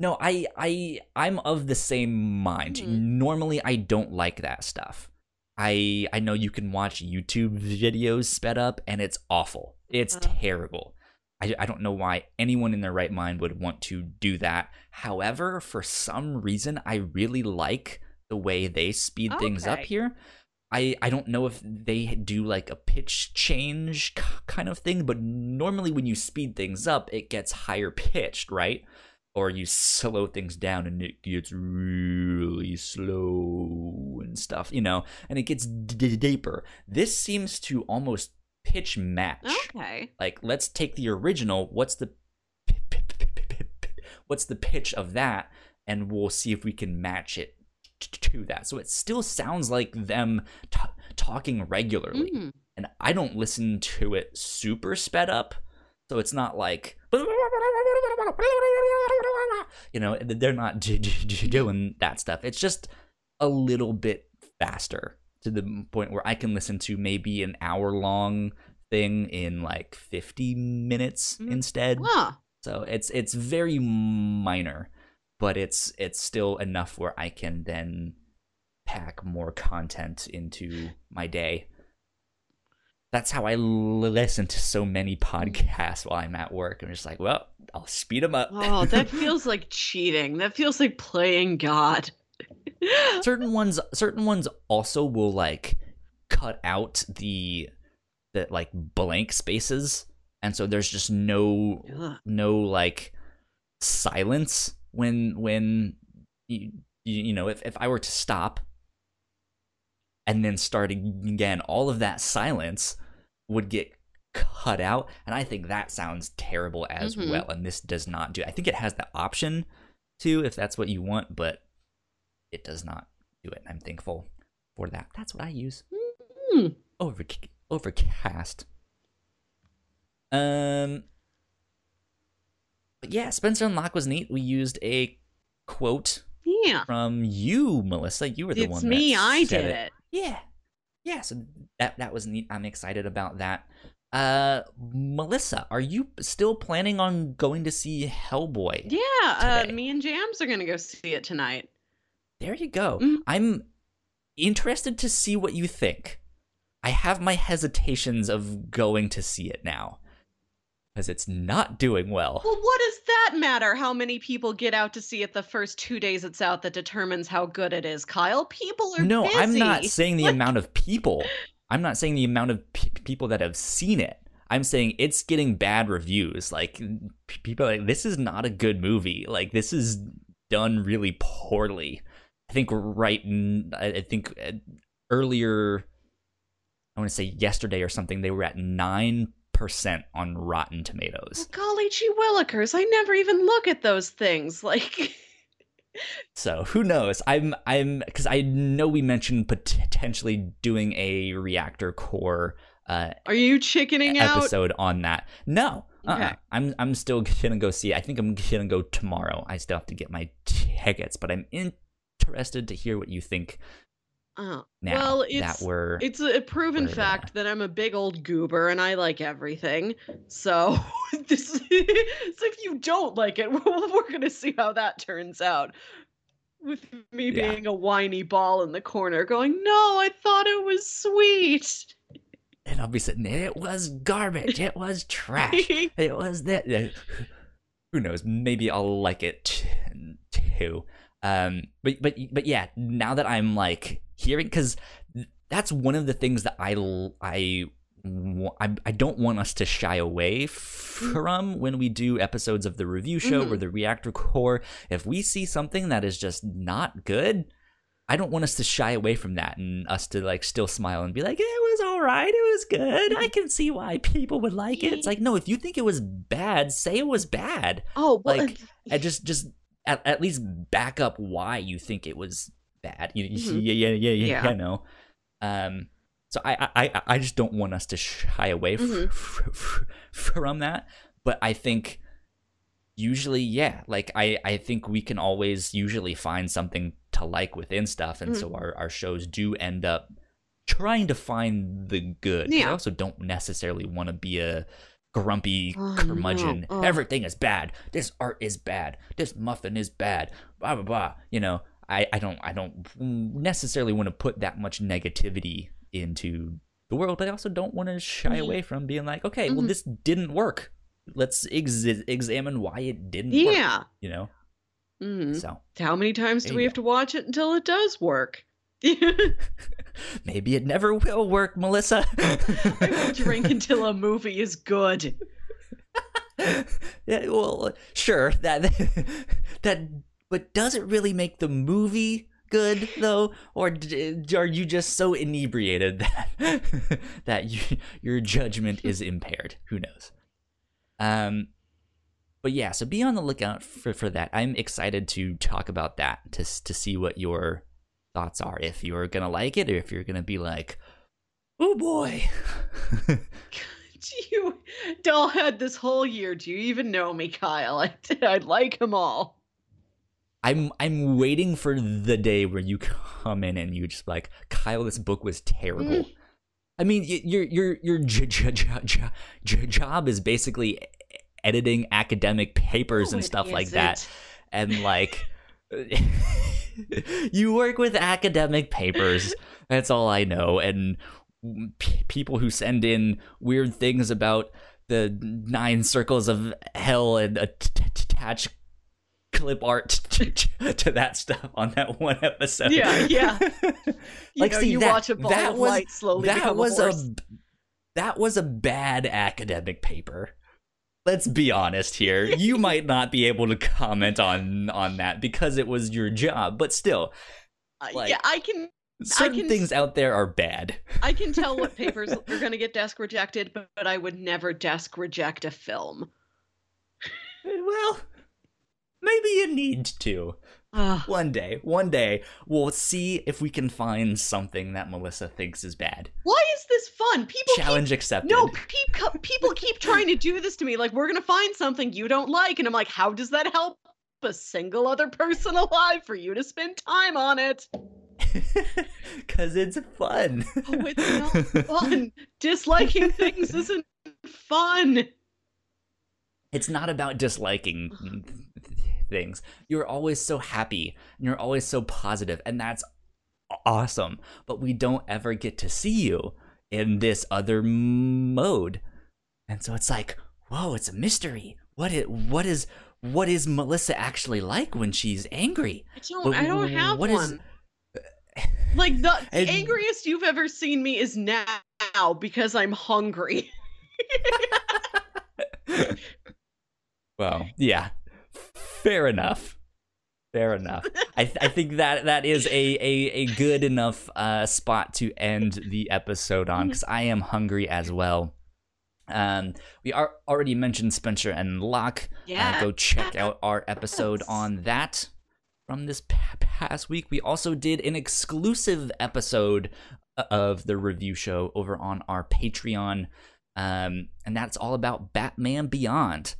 [SPEAKER 1] No, I I I'm of the same mind.
[SPEAKER 2] Mhm.
[SPEAKER 1] Normally I don't like that stuff. I I know you can watch YouTube videos sped up and it's awful. It's
[SPEAKER 2] Uh.
[SPEAKER 1] terrible. I, I don't know why anyone in their right mind would want to do that. However, for some reason I really like the way they speed things up here. I, I don't know if they do like a pitch change kind of thing, but normally when you speed things up, it gets higher pitched, right? Or you slow things down and it gets really slow and stuff, you know, and it gets deeper. This seems to almost pitch match.
[SPEAKER 2] Okay.
[SPEAKER 1] Like, let's take the original. What's the what's the pitch of that, and we'll see if we can match it t- to that. So it still sounds like them t- talking regularly,
[SPEAKER 2] Mm.
[SPEAKER 1] and I don't listen to it super sped up, so it's not like you know they're not doing that stuff. It's just a little bit faster to the point where I can listen to maybe an hour long thing in like 50 minutes
[SPEAKER 2] Mm.
[SPEAKER 1] instead.
[SPEAKER 2] Huh.
[SPEAKER 1] So it's it's very minor, but it's it's still enough where I can then pack more content into my day. That's how I listen to so many podcasts while I'm at work. I'm just like, well, I'll speed them up.
[SPEAKER 2] Oh, that <laughs> feels like cheating. That feels like playing God. <laughs>
[SPEAKER 1] certain ones certain ones also will like cut out the the like blank spaces and so there's just no
[SPEAKER 2] Ugh.
[SPEAKER 1] no like silence when when you, you you know if, if i were to stop and then start again all of that silence would get cut out and i think that sounds terrible as
[SPEAKER 2] Mhm.
[SPEAKER 1] well and this does not do i think it has the option to if that's what you want but it does not do it i'm thankful for that that's what i use
[SPEAKER 2] Hmm.
[SPEAKER 1] over overcast. Um, but yeah, Spencer and Locke was neat. We used a quote
[SPEAKER 2] Yeah.
[SPEAKER 1] from you, Melissa. You were the
[SPEAKER 2] It's
[SPEAKER 1] one.
[SPEAKER 2] me.
[SPEAKER 1] that
[SPEAKER 2] I did it.
[SPEAKER 1] Yeah, yeah. So that that was neat. I'm excited about that. Uh, Melissa, are you still planning on going to see Hellboy?
[SPEAKER 2] Yeah. Uh, me and Jams are gonna go see it tonight.
[SPEAKER 1] There you go.
[SPEAKER 2] Mhm.
[SPEAKER 1] I'm interested to see what you think. I have my hesitations of going to see it now because it's not doing well.
[SPEAKER 2] Well, what does that matter? How many people get out to see it the first two days it's out that determines how good it is, Kyle? People are
[SPEAKER 1] No, I'm not saying the
[SPEAKER 2] Like-
[SPEAKER 1] amount of people. I'm not saying the amount of p- people that have seen it. I'm saying it's getting bad reviews. Like people are like this is not a good movie. Like this is done really poorly. I think right. I think uh, earlier. I want to say yesterday or something. They were at nine percent on Rotten Tomatoes.
[SPEAKER 2] Golly gee willikers, I never even look at those things. <laughs> Like,
[SPEAKER 1] So who knows? I'm I'm because I know we mentioned potentially doing a reactor core uh,
[SPEAKER 2] are you chickening out?
[SPEAKER 1] episode on that. No, uh-uh.
[SPEAKER 2] Okay.
[SPEAKER 1] I'm I'm still gonna go see. I think I'm gonna go tomorrow. I still have to get my tickets, but I'm interested to hear what you think
[SPEAKER 2] Oh,
[SPEAKER 1] now
[SPEAKER 2] well,
[SPEAKER 1] that
[SPEAKER 2] it's
[SPEAKER 1] we're.
[SPEAKER 2] it's a proven fact that I'm a big old goober and I like everything. So <laughs> this, <laughs> so if you don't like it, <laughs> we're gonna see how that turns out. With me
[SPEAKER 1] Yeah.
[SPEAKER 2] being a whiny ball in the corner, going, "No, I thought it was sweet."
[SPEAKER 1] and I'll be sitting there. It was garbage. It was trash. it was that. <sighs> Who knows? Maybe I'll like it too. Um, but but but yeah. Now that I'm like hearing, because that's one of the things that I I I, I don't want us to shy away from when we do episodes of the review show or
[SPEAKER 2] Mhm.
[SPEAKER 1] the reactor core. If we see something that is just not good. I don't want us to shy away from that and us to like still smile and be like, it was all right, it was good. I can see why people would like it. It's like, no, if you think it was bad, say it was bad.
[SPEAKER 2] Oh, well,
[SPEAKER 1] Like, And just just at, at least back up why you think it was bad. You,
[SPEAKER 2] Mhm.
[SPEAKER 1] yeah, yeah, yeah, yeah,
[SPEAKER 2] Yeah.
[SPEAKER 1] You know. Um. So I, I I just don't want us to shy away f-
[SPEAKER 2] Mhm.
[SPEAKER 1] f- f- from that. But I think usually yeah like i i think we can always usually find something to like within stuff and
[SPEAKER 2] Mhm.
[SPEAKER 1] so our, our shows do end up trying to find the good 'Cause i
[SPEAKER 2] Yeah.
[SPEAKER 1] also don't necessarily want to be a grumpy
[SPEAKER 2] Oh,
[SPEAKER 1] curmudgeon.
[SPEAKER 2] no. Ugh.
[SPEAKER 1] Everything is bad. This art is bad. This muffin is bad. Blah blah blah. You know, I, I don't I don't necessarily want to put that much negativity into the world, but I also don't want to shy
[SPEAKER 2] Mhm.
[SPEAKER 1] away from being like, okay, well
[SPEAKER 2] Mhm.
[SPEAKER 1] this didn't work. Let's ex- examine why it didn't work.
[SPEAKER 2] Yeah.
[SPEAKER 1] You know,
[SPEAKER 2] Mhm.
[SPEAKER 1] so
[SPEAKER 2] How many times do we
[SPEAKER 1] go.
[SPEAKER 2] have to watch it until it does work? <laughs> <laughs>
[SPEAKER 1] maybe it never will work, Melissa. <laughs>
[SPEAKER 2] I will drink until a movie is good.
[SPEAKER 1] yeah, well, sure that that, but does it really make the movie good though, or d- are you just so inebriated <laughs> that that you, your judgment is impaired? Who knows? Um, but yeah, so be on the lookout for for that. I'm excited to talk about that to to see what your thoughts are. If you're gonna like it, or if you're gonna be like, oh boy. <laughs> <laughs>
[SPEAKER 2] you doll had this whole year. Do you even know me, Kyle? I, I like them all.
[SPEAKER 1] I'm I'm waiting for the day where you come in and you just like Kyle, this book was terrible.
[SPEAKER 2] Mm.
[SPEAKER 1] I mean, your your your j- j- j- j- job is basically editing academic papers
[SPEAKER 2] No,
[SPEAKER 1] and stuff like that, and like <laughs> you work with academic papers. That's all I know, and p- people who send in weird things about the nine circles of hell and att- attach clip art <laughs> to, to that stuff on that one episode.
[SPEAKER 2] Yeah, yeah. <laughs> You
[SPEAKER 1] like,
[SPEAKER 2] know,
[SPEAKER 1] see,
[SPEAKER 2] you
[SPEAKER 1] that,
[SPEAKER 2] watch a ball
[SPEAKER 1] that was,
[SPEAKER 2] light slowly
[SPEAKER 1] that was
[SPEAKER 2] a
[SPEAKER 1] a, that was a bad academic paper. Let's be honest here. You <laughs> might not be able to comment on on that because it was your job, but still,
[SPEAKER 2] Uh,
[SPEAKER 1] like-
[SPEAKER 2] yeah, I can
[SPEAKER 1] certain
[SPEAKER 2] can
[SPEAKER 1] things out there are bad.
[SPEAKER 2] I can tell what papers are going to get desk rejected, but, but I would never desk reject a film.
[SPEAKER 1] Well, maybe you need to.
[SPEAKER 2] Ugh.
[SPEAKER 1] One day, one day, we'll see if we can find something that Melissa thinks is bad.
[SPEAKER 2] Why is this fun? People keep
[SPEAKER 1] Challenge accepted.
[SPEAKER 2] No, peop, people keep trying to do this to me. Like, we're going to find something you don't like. And I'm like, how does that help a single other person <laughs> alive for you to spend time on it? <laughs>
[SPEAKER 1] Cause it's fun.
[SPEAKER 2] Oh, it's not fun. Disliking things isn't fun.
[SPEAKER 1] it's not about disliking things. You're always so happy and you're always so positive, and that's awesome. But we don't ever get to see you in this other mode, and so it's like, whoa, it's a mystery. What it? What is? What is Melissa actually like when she's angry?
[SPEAKER 2] I don't, I don't have
[SPEAKER 1] what is-
[SPEAKER 2] one. Like, the <laughs>
[SPEAKER 1] And-
[SPEAKER 2] angriest you've ever seen me is now because I'm hungry. <laughs> <laughs>
[SPEAKER 1] Well, yeah, fair enough. Fair enough. I, th- I think that that is a, a, a good enough uh, spot to end the episode on because I am hungry as well. Um, we are already mentioned Spencer and Locke.
[SPEAKER 2] Yeah.
[SPEAKER 1] Uh, go check out our episode on that from this pa- past week. We also did an exclusive episode of the review show over on our Patreon, um, and that's all about Batman Beyond.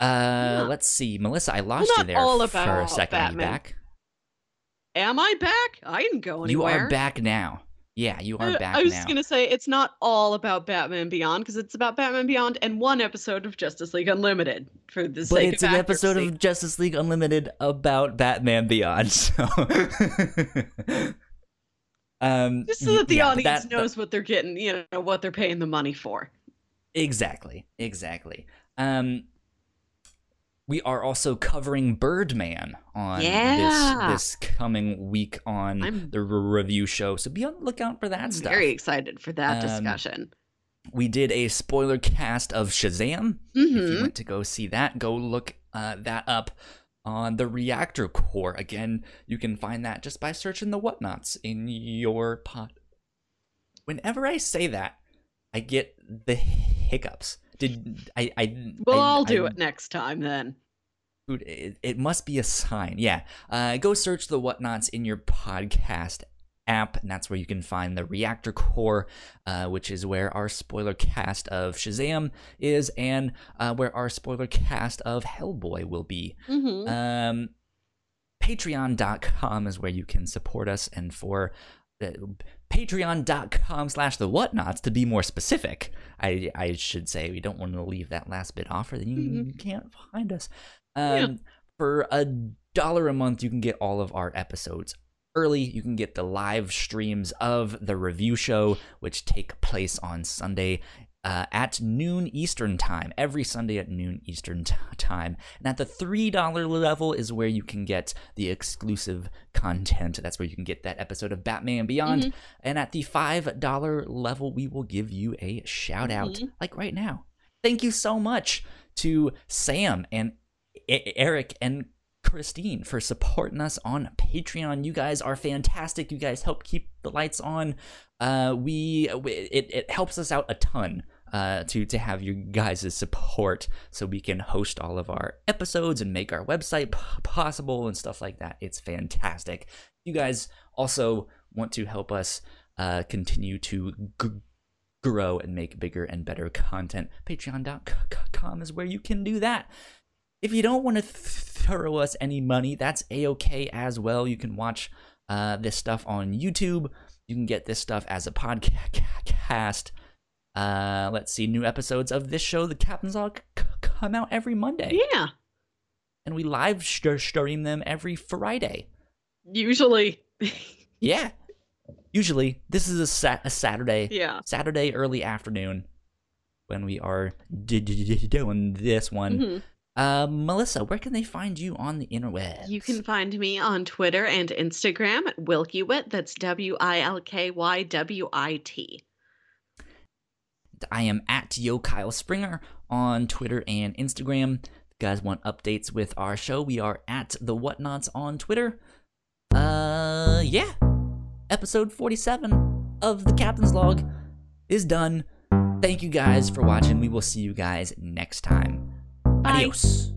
[SPEAKER 1] Uh,
[SPEAKER 2] Yeah.
[SPEAKER 1] let's see, Melissa, I lost you there
[SPEAKER 2] all
[SPEAKER 1] for a
[SPEAKER 2] about
[SPEAKER 1] second. Are you back?
[SPEAKER 2] Am I back? I didn't go anywhere.
[SPEAKER 1] You are back now. Yeah, you are
[SPEAKER 2] Uh,
[SPEAKER 1] back
[SPEAKER 2] I was
[SPEAKER 1] now.
[SPEAKER 2] just gonna say it's not all about Batman Beyond because it's about Batman Beyond and one episode of Justice League Unlimited for the
[SPEAKER 1] But
[SPEAKER 2] sake
[SPEAKER 1] it's an episode of Justice League Unlimited about Batman Beyond. <laughs> So, um,
[SPEAKER 2] just so that the
[SPEAKER 1] yeah,
[SPEAKER 2] audience
[SPEAKER 1] that-
[SPEAKER 2] knows what they're getting, you know, what they're paying the money for.
[SPEAKER 1] Exactly, exactly. Um, we are also covering Birdman on
[SPEAKER 2] Yeah.
[SPEAKER 1] this this coming week on
[SPEAKER 2] I'm-
[SPEAKER 1] the re- review show. So be on the lookout for that
[SPEAKER 2] I'm
[SPEAKER 1] stuff.
[SPEAKER 2] very excited for that
[SPEAKER 1] Um,
[SPEAKER 2] discussion.
[SPEAKER 1] We did a spoiler cast of Shazam. If you
[SPEAKER 2] hmm
[SPEAKER 1] went to go see that, go look uh, that up on the Reactor Core. Again, you can find that just by searching the Whatnauts in your pod. Whenever I say that, I get the hiccups. Did I? I
[SPEAKER 2] Well,
[SPEAKER 1] I,
[SPEAKER 2] I'll do
[SPEAKER 1] I-
[SPEAKER 2] it next time then.
[SPEAKER 1] Dude, it, it must be a sign. Yeah. Uh, go search the Whatnauts in your podcast app, and that's where you can find the Reactor Core, uh, which is where our spoiler cast of Shazam is, and uh, where our spoiler cast of Hellboy will be.
[SPEAKER 2] hmm
[SPEAKER 1] Um, Patreon.com is where you can support us, and for patreon.com slash the Whatnauts to be more specific i i should say we don't want to leave that last bit off or then you,
[SPEAKER 2] Mhm.
[SPEAKER 1] you can't find us um
[SPEAKER 2] Yeah.
[SPEAKER 1] for a dollar a month you can get all of our episodes early you can get the live streams of the review show which take place on sunday uh, at noon Eastern time, every Sunday at noon Eastern t- time. And at the $3 level is where you can get the exclusive content. That's where you can get that episode of Batman Beyond.
[SPEAKER 2] Mhm.
[SPEAKER 1] And at the $5 level, we will give you a shout out,
[SPEAKER 2] Mhm.
[SPEAKER 1] like right now. Thank you so much to Sam and E- Eric and Christine for supporting us on Patreon. You guys are fantastic. You guys help keep the lights on. Uh, we it, it helps us out a ton uh, to to have you guys' support so we can host all of our episodes and make our website p- possible and stuff like that. It's fantastic. You guys also want to help us uh, continue to g- grow and make bigger and better content. Patreon.com is where you can do that. If you don't want to th- throw us any money, that's a okay as well. You can watch uh, this stuff on YouTube. You can get this stuff as a podcast. Uh, let's see, new episodes of this show, The Captain's Log, c- come out every Monday,
[SPEAKER 2] Yeah.
[SPEAKER 1] and we live stream them every Friday.
[SPEAKER 2] Usually. <laughs>
[SPEAKER 1] Yeah, usually this is a, sa- a Saturday,
[SPEAKER 2] yeah.
[SPEAKER 1] Saturday early afternoon when we are d- d- d- doing this one.
[SPEAKER 2] Mhm.
[SPEAKER 1] Uh, Melissa, where can they find you on the interwebs?
[SPEAKER 2] You can find me on Twitter and Instagram at Wilkywit. That's W I L K Y W I T.
[SPEAKER 1] I am at Yo Kyle Springer on Twitter and Instagram. If you guys want updates with our show, we are at the Whatnauts on Twitter. Uh, yeah. Episode 47 of the Captain's Log is done. Thank you guys for watching. We will see you guys next time.
[SPEAKER 2] Bye.
[SPEAKER 1] Adios.